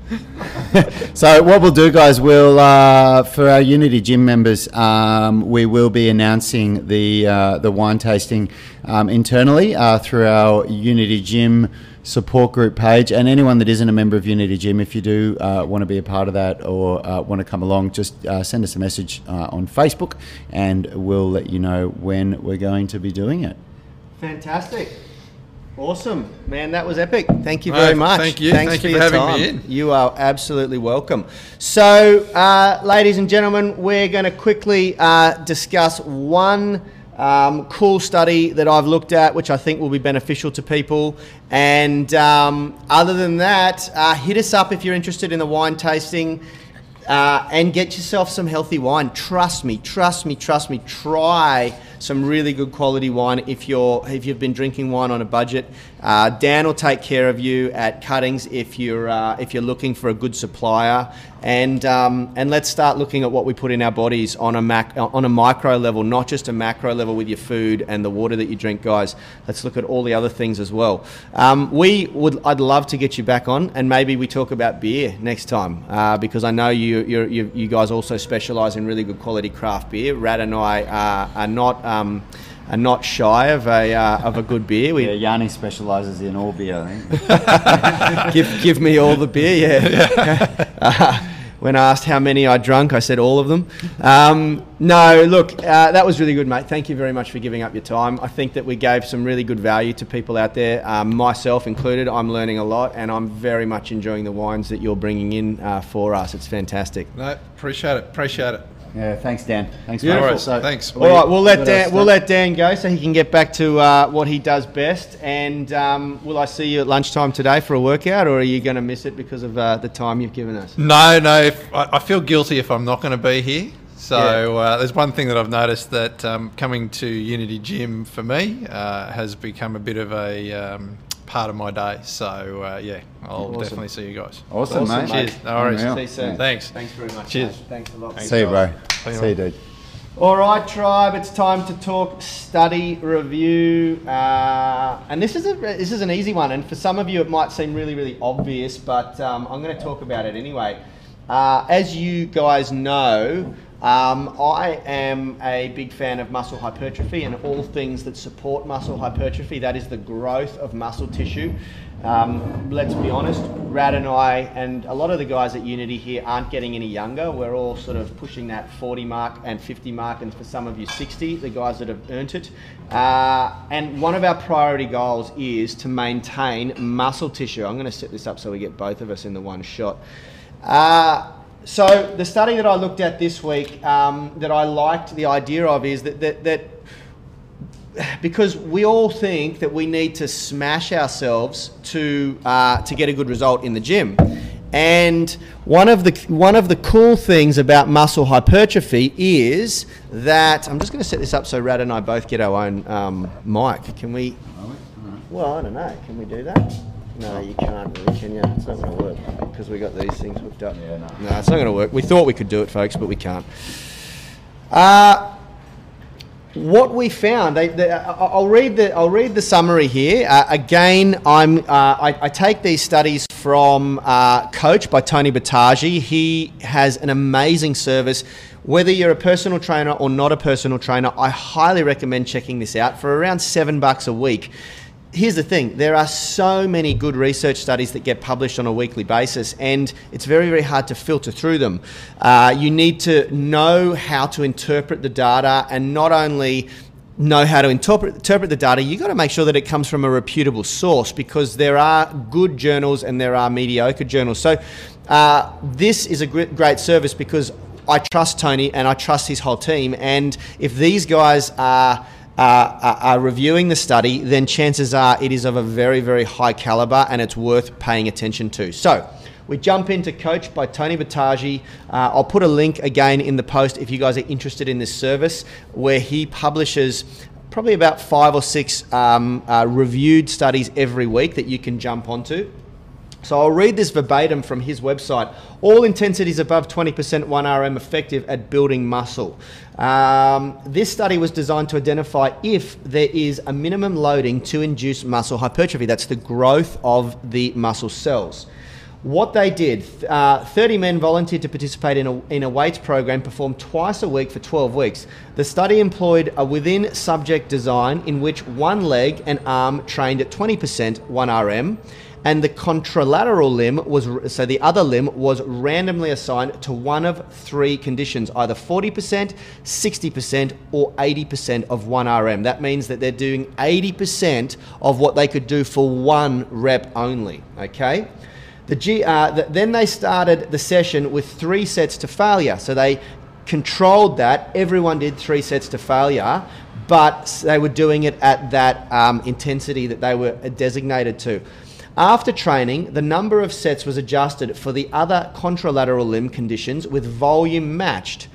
so what we'll do, guys, we'll uh, for our Unity Gym members, um, we will be announcing the uh, the wine tasting um, internally uh, through our Unity Gym support group page. And anyone that isn't a member of Unity Gym, if you do uh, want to be a part of that or uh, want to come along, just uh, send us a message on Facebook, and we'll let you know when we're going to be doing it. Fantastic. Awesome, man. That was epic. Thank you very much. Thank you. Thanks thank for you for your having time. me in. You are absolutely welcome. So, uh, ladies and gentlemen, we're going to quickly uh, discuss one um, cool study that I've looked at, which I think will be beneficial to people. And um, other than that, uh, hit us up if you're interested in the wine tasting. Uh, and get yourself some healthy wine. Trust me, trust me, trust me. Try some really good quality wine if you're if you've been drinking wine on a budget. Uh, Dan will take care of you at Cuttings if you're uh, if you're looking for a good supplier. And um, and let's start looking at what we put in our bodies on a mac on a micro level, not just a macro level with your food and the water that you drink, guys. Let's look at all the other things as well. Um, we would I'd love to get you back on, and maybe we talk about beer next time uh, because I know you you you guys also specialise in really good quality craft beer. Rad and I are, are not um, are not shy of a uh, of a good beer. We, yeah, Yanni specialises in all beer. I think. give give me all the beer. Yeah. uh, when asked how many I drunk, I said all of them. Um, no, look, uh, that was really good, mate. Thank you very much for giving up your time. I think that we gave some really good value to people out there, um, myself included. I'm learning a lot, and I'm very much enjoying the wines that you're bringing in uh, for us. It's fantastic. No, appreciate it. Appreciate it. Yeah, thanks, Dan. Thanks, Beautiful. Right, so thanks. All right, we'll let Dan. We'll let Dan go so he can get back to uh, what he does best. And um, will I see you at lunchtime today for a workout, or are you going to miss it because of uh, the time you've given us? No, no. If, I, I, feel guilty if I'm not going to be here. So yeah. uh, there's one thing that I've noticed that um, coming to Unity Gym for me uh, has become a bit of a um, part of my day. So uh, yeah, I'll awesome. definitely see you guys. Awesome, awesome mate. Cheers. No worries. See you soon. Thanks. Thanks very much. Cheers. Mate. Thanks a lot. Thanks, see you, bro. See you, dude. All right, tribe. It's time to talk study review, uh, and this is a this is an easy one. And for some of you, it might seem really really obvious, but um, I'm going to talk about it anyway. Uh, as you guys know, um, I am a big fan of muscle hypertrophy and all things that support muscle hypertrophy. That is the growth of muscle tissue. Um, let's be honest, Rad and I, and a lot of the guys at Unity here aren't getting any younger. We're all sort of pushing that 40 mark and 50 mark, and for some of you, 60, the guys that have earned it. Uh, and one of our priority goals is to maintain muscle tissue. I'm going to set this up so we get both of us in the one shot. Uh, so the study that I looked at this week um, that I liked the idea of is that, that, that because we all think that we need to smash ourselves to uh, to get a good result in the gym. And one of the one of the cool things about muscle hypertrophy is that I'm just going to set this up so Rad and I both get our own um, mic. Can we? Well, I don't know. Can we do that? No, you can't really, can you? It's not going to work because we got these things hooked up. Yeah, no. No, it's not going to work. We thought we could do it, folks, but we can't. Uh, what we found, they, they, I- I'll read the I'll read the summary here. Uh, again, I'm uh, I, I take these studies from uh, Coach by Tony Boutagy. He has an amazing service. Whether you're a personal trainer or not a personal trainer, I highly recommend checking this out for around seven bucks a week. Here's the thing there are so many good research studies that get published on a weekly basis, and it's very, very hard to filter through them. Uh, you need to know how to interpret the data and not only know how to interpret, interpret the data, you've got to make sure that it comes from a reputable source because there are good journals and there are mediocre journals. So, uh, this is a great service because I trust Tony and I trust his whole team. And if these guys are are, reviewing the study, then chances are it is of a very, very high caliber and it's worth paying attention to. So, we jump into Coach by Tony Boutagy. Uh, I'll put a link again in the post if you guys are interested in this service, where he publishes probably about five or six um, uh, reviewed studies every week that you can jump onto. So I'll read this verbatim from his website. All intensities above 20% 1RM effective at building muscle. Um, this study was designed to identify if there is a minimum loading to induce muscle hypertrophy. That's the growth of the muscle cells. What they did, uh, 30 men volunteered to participate in a, in a weights program performed twice a week for 12 weeks. The study employed a within subject design in which one leg and arm trained at 20% 1RM and the contralateral limb was so the other limb was randomly assigned to one of three conditions either 40% 60% or 80% of 1rm that means that they're doing 80% of what they could do for one rep only okay? The uh, the, then they started the session with three sets to failure. So they controlled that. Everyone did three sets to failure but they were doing it at that um, intensity that they were designated to after training, the number of sets was adjusted for the other contralateral limb conditions with volume matched.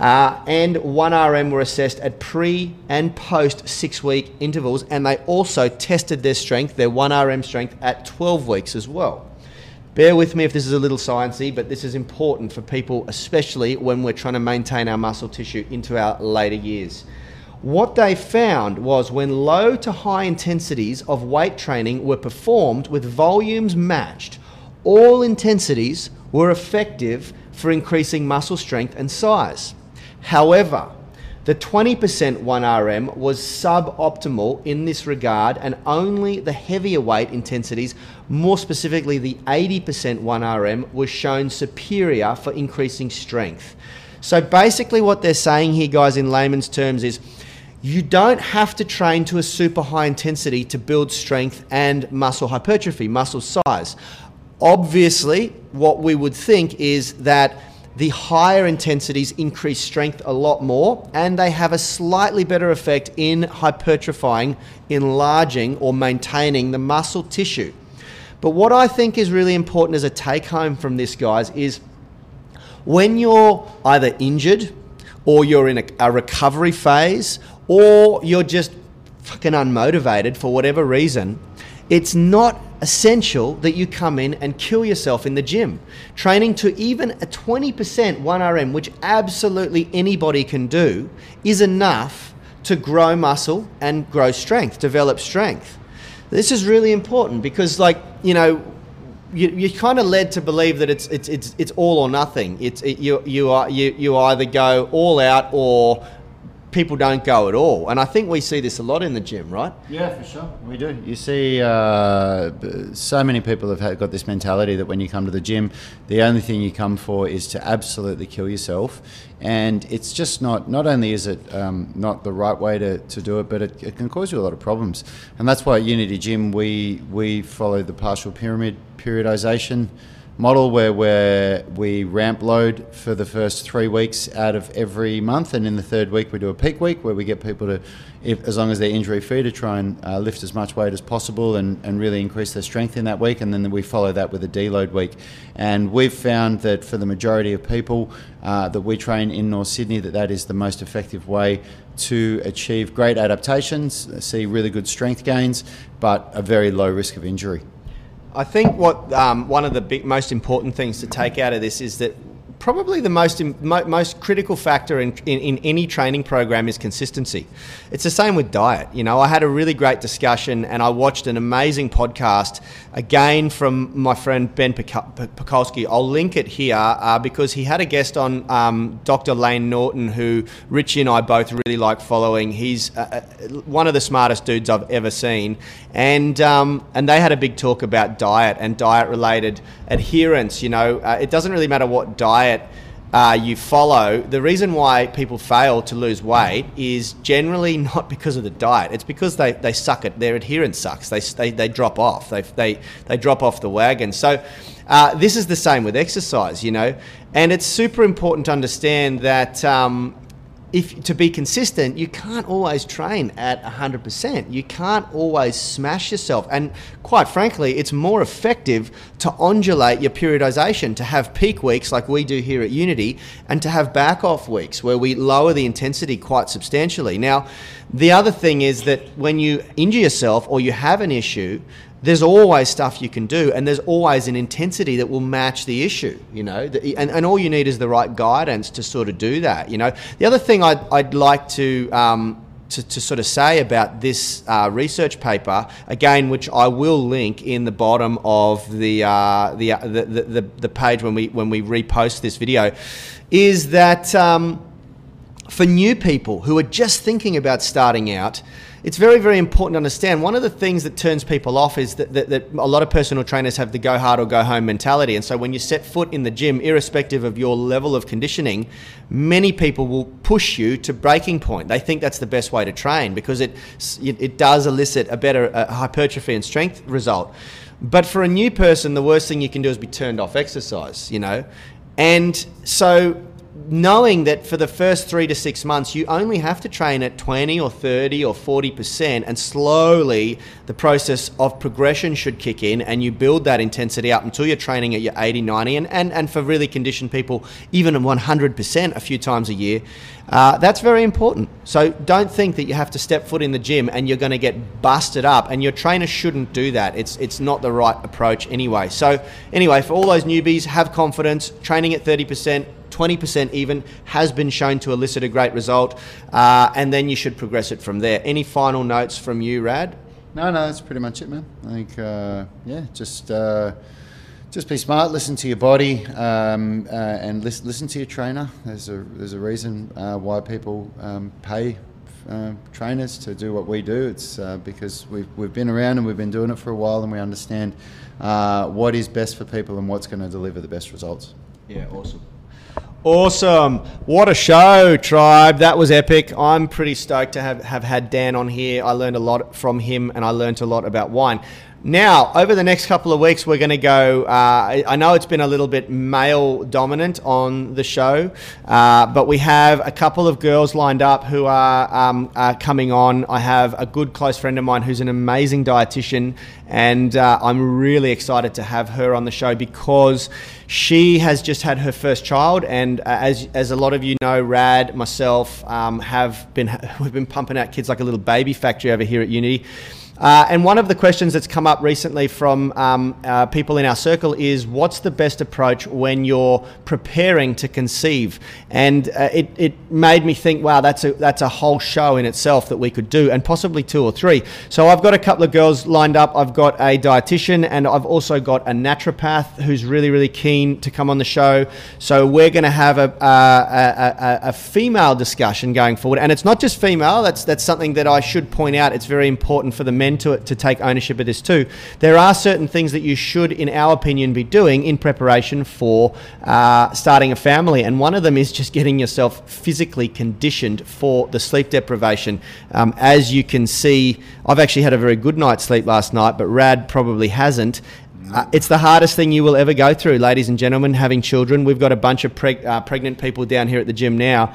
Uh, and 1RM were assessed at pre and post six week intervals, and they also tested their strength, their 1RM strength, at 12 weeks as well. Bear with me if this is a little sciencey, but this is important for people, especially when we're trying to maintain our muscle tissue into our later years. What they found was when low to high intensities of weight training were performed with volumes matched, all intensities were effective for increasing muscle strength and size. However, the 20% 1RM was suboptimal in this regard, and only the heavier weight intensities, more specifically the 80% 1RM, was shown superior for increasing strength. So basically, what they're saying here, guys, in layman's terms, is you don't have to train to a super high intensity to build strength and muscle hypertrophy, muscle size. Obviously, what we would think is that the higher intensities increase strength a lot more and they have a slightly better effect in hypertrophying, enlarging, or maintaining the muscle tissue. But what I think is really important as a take home from this, guys, is when you're either injured or you're in a, a recovery phase or you're just fucking unmotivated for whatever reason, it's not essential that you come in and kill yourself in the gym. Training to even a 20% 1RM, which absolutely anybody can do, is enough to grow muscle and grow strength, develop strength. This is really important because, like, you know, you, you're kind of led to believe that it's it's it's, it's all or nothing. It's it, you you are you, you either go all out or people don't go at all. And I think we see this a lot in the gym, right? Yeah, for sure. We do. You see, uh, so many people have had, got this mentality that when you come to the gym, the only thing you come for is to absolutely kill yourself. And it's just not, not only is it um, not the right way to, to do it, but it, it can cause you a lot of problems. And that's why at Unity Gym, we, we follow the partial pyramid periodization model where we're, we ramp load for the first three weeks out of every month, and in the third week we do a peak week where we get people to, if, as long as they're injury free, to try and uh, lift as much weight as possible and, and really increase their strength in that week, and then we follow that with a deload week. And we've found that for the majority of people uh, that we train in North Sydney, that that is the most effective way to achieve great adaptations, see really good strength gains, but a very low risk of injury. I think what um, one of the big, most important things to take out of this is that probably the most mo- most critical factor in, in, in, any training program is consistency. It's the same with diet. You know, I had a really great discussion and I watched an amazing podcast again from my friend Ben Pakulski. I'll link it here uh, because he had a guest on um, Dr. Layne Norton, who Richie and I both really like following. He's uh, uh, one of the smartest dudes I've ever seen, and um, and they had a big talk about diet and diet related adherence. You know, uh, it doesn't really matter what diet uh, you follow, the reason why people fail to lose weight is generally not because of the diet. It's because they, they suck it. Their adherence sucks. They, they, they drop off. They, they, they drop off the wagon. So uh, this is the same with exercise, you know. And it's super important to understand that um, if to be consistent, you can't always train at 100%. You can't always smash yourself. And quite frankly, it's more effective to undulate your periodization, to have peak weeks like we do here at Unity, and to have back off weeks where we lower the intensity quite substantially. Now, the other thing is that when you injure yourself or you have an issue, there's always stuff you can do and there's always an intensity that will match the issue you know? And, and all you need is the right guidance to sort of do that you know? The other thing i'd, I'd like to um, to, to, sort of say about this uh, research paper, again, which I will link in the bottom of the, uh, the, uh, the, the, the, page when we, when we repost this video, is that um, for new people who are just thinking about starting out, it's very, very important to understand. One of the things that turns people off is that, that, that, a lot of personal trainers have the go hard or go home mentality. And so when you set foot in the gym, irrespective of your level of conditioning, many people will push you to breaking point. They think that's the best way to train because it, it, it does elicit a better uh, hypertrophy and strength result. But for a new person, the worst thing you can do is be turned off exercise, you know? And so knowing that for the first three to six months, you only have to train at 20 or 30 or 40%, and slowly the process of progression should kick in, and you build that intensity up until you're training at your 80, 90, and, and, and for really conditioned people, even 100% a few times a year. Uh, that's very important. So don't think that you have to step foot in the gym and you're going to get busted up, and your trainer shouldn't do that. It's, it's not the right approach anyway. So, anyway, for all those newbies, have confidence, training at 30%. 20% even, has been shown to elicit a great result, uh, and then you should progress it from there. Any final notes from you, Rad? No, no, that's pretty much it, man. I think, uh, yeah, just uh, just be smart, listen to your body, um, uh, and listen, listen to your trainer. There's a there's a reason uh, why people um, pay uh, trainers to do what we do. It's uh, because we've, we've been around and we've been doing it for a while and we understand uh, what is best for people and what's going to deliver the best results. Yeah, awesome. Awesome. What a show, tribe. That was epic. I'm pretty stoked to have, have had Dan on here. I learned a lot from him and I learned a lot about wine. Now, over the next couple of weeks, we're going to go. Uh, I know it's been a little bit male dominant on the show, uh, but we have a couple of girls lined up who are, um, are, coming on. I have a good close friend of mine who's an amazing dietitian, and uh, I'm really excited to have her on the show because she has just had her first child. And uh, as, as a lot of you know, Rad, myself, um, have been we've been pumping out kids like a little baby factory over here at Unity. Uh, and one of the questions that's come up recently from um, uh, people in our circle is what's the best approach when you're preparing to conceive? And uh, it, it made me think, wow, that's a, that's a whole show in itself that we could do, and possibly two or three. So I've got a couple of girls lined up. I've got a dietitian, and I've also got a naturopath who's really, really keen to come on the show. So we're going to have a, a, a, a female discussion going forward. And it's not just female, that's, that's something that I should point out. It's very important for the men to, to take ownership of this too. There are certain things that you should, in our opinion, be doing in preparation for uh, starting a family. And one of them is just getting yourself physically conditioned for the sleep deprivation. Um, as you can see, I've actually had a very good night's sleep last night, but Rad probably hasn't. Uh, it's the hardest thing you will ever go through, ladies and gentlemen, having children. We've got a bunch of preg- uh, pregnant people down here at the gym now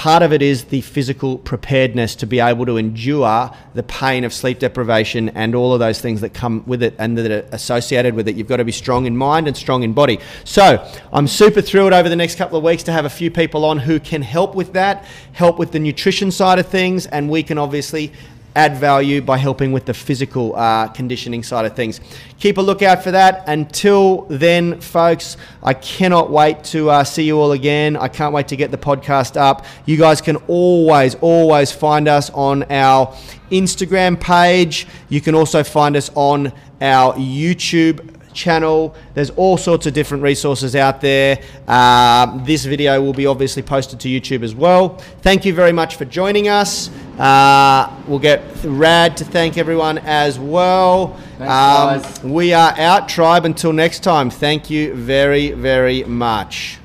part of it is the physical preparedness to be able to endure the pain of sleep deprivation and all of those things that come with it and that are associated with it. You've got to be strong in mind and strong in body. So I'm super thrilled over the next couple of weeks to have a few people on who can help with that, help with the nutrition side of things, and we can obviously add value by helping with the physical uh, conditioning side of things. Keep a lookout for that. Until then, folks, I cannot wait to uh, see you all again. I can't wait to get the podcast up. You guys can always, always find us on our Instagram page. You can also find us on our YouTube channel. There's all sorts of different resources out there. Uh, this video will be obviously posted to YouTube as well. Thank you very much for joining us. Uh, we'll get Rad to thank everyone as well. Thanks, guys. we are out, tribe. Until next time, thank you very, very much.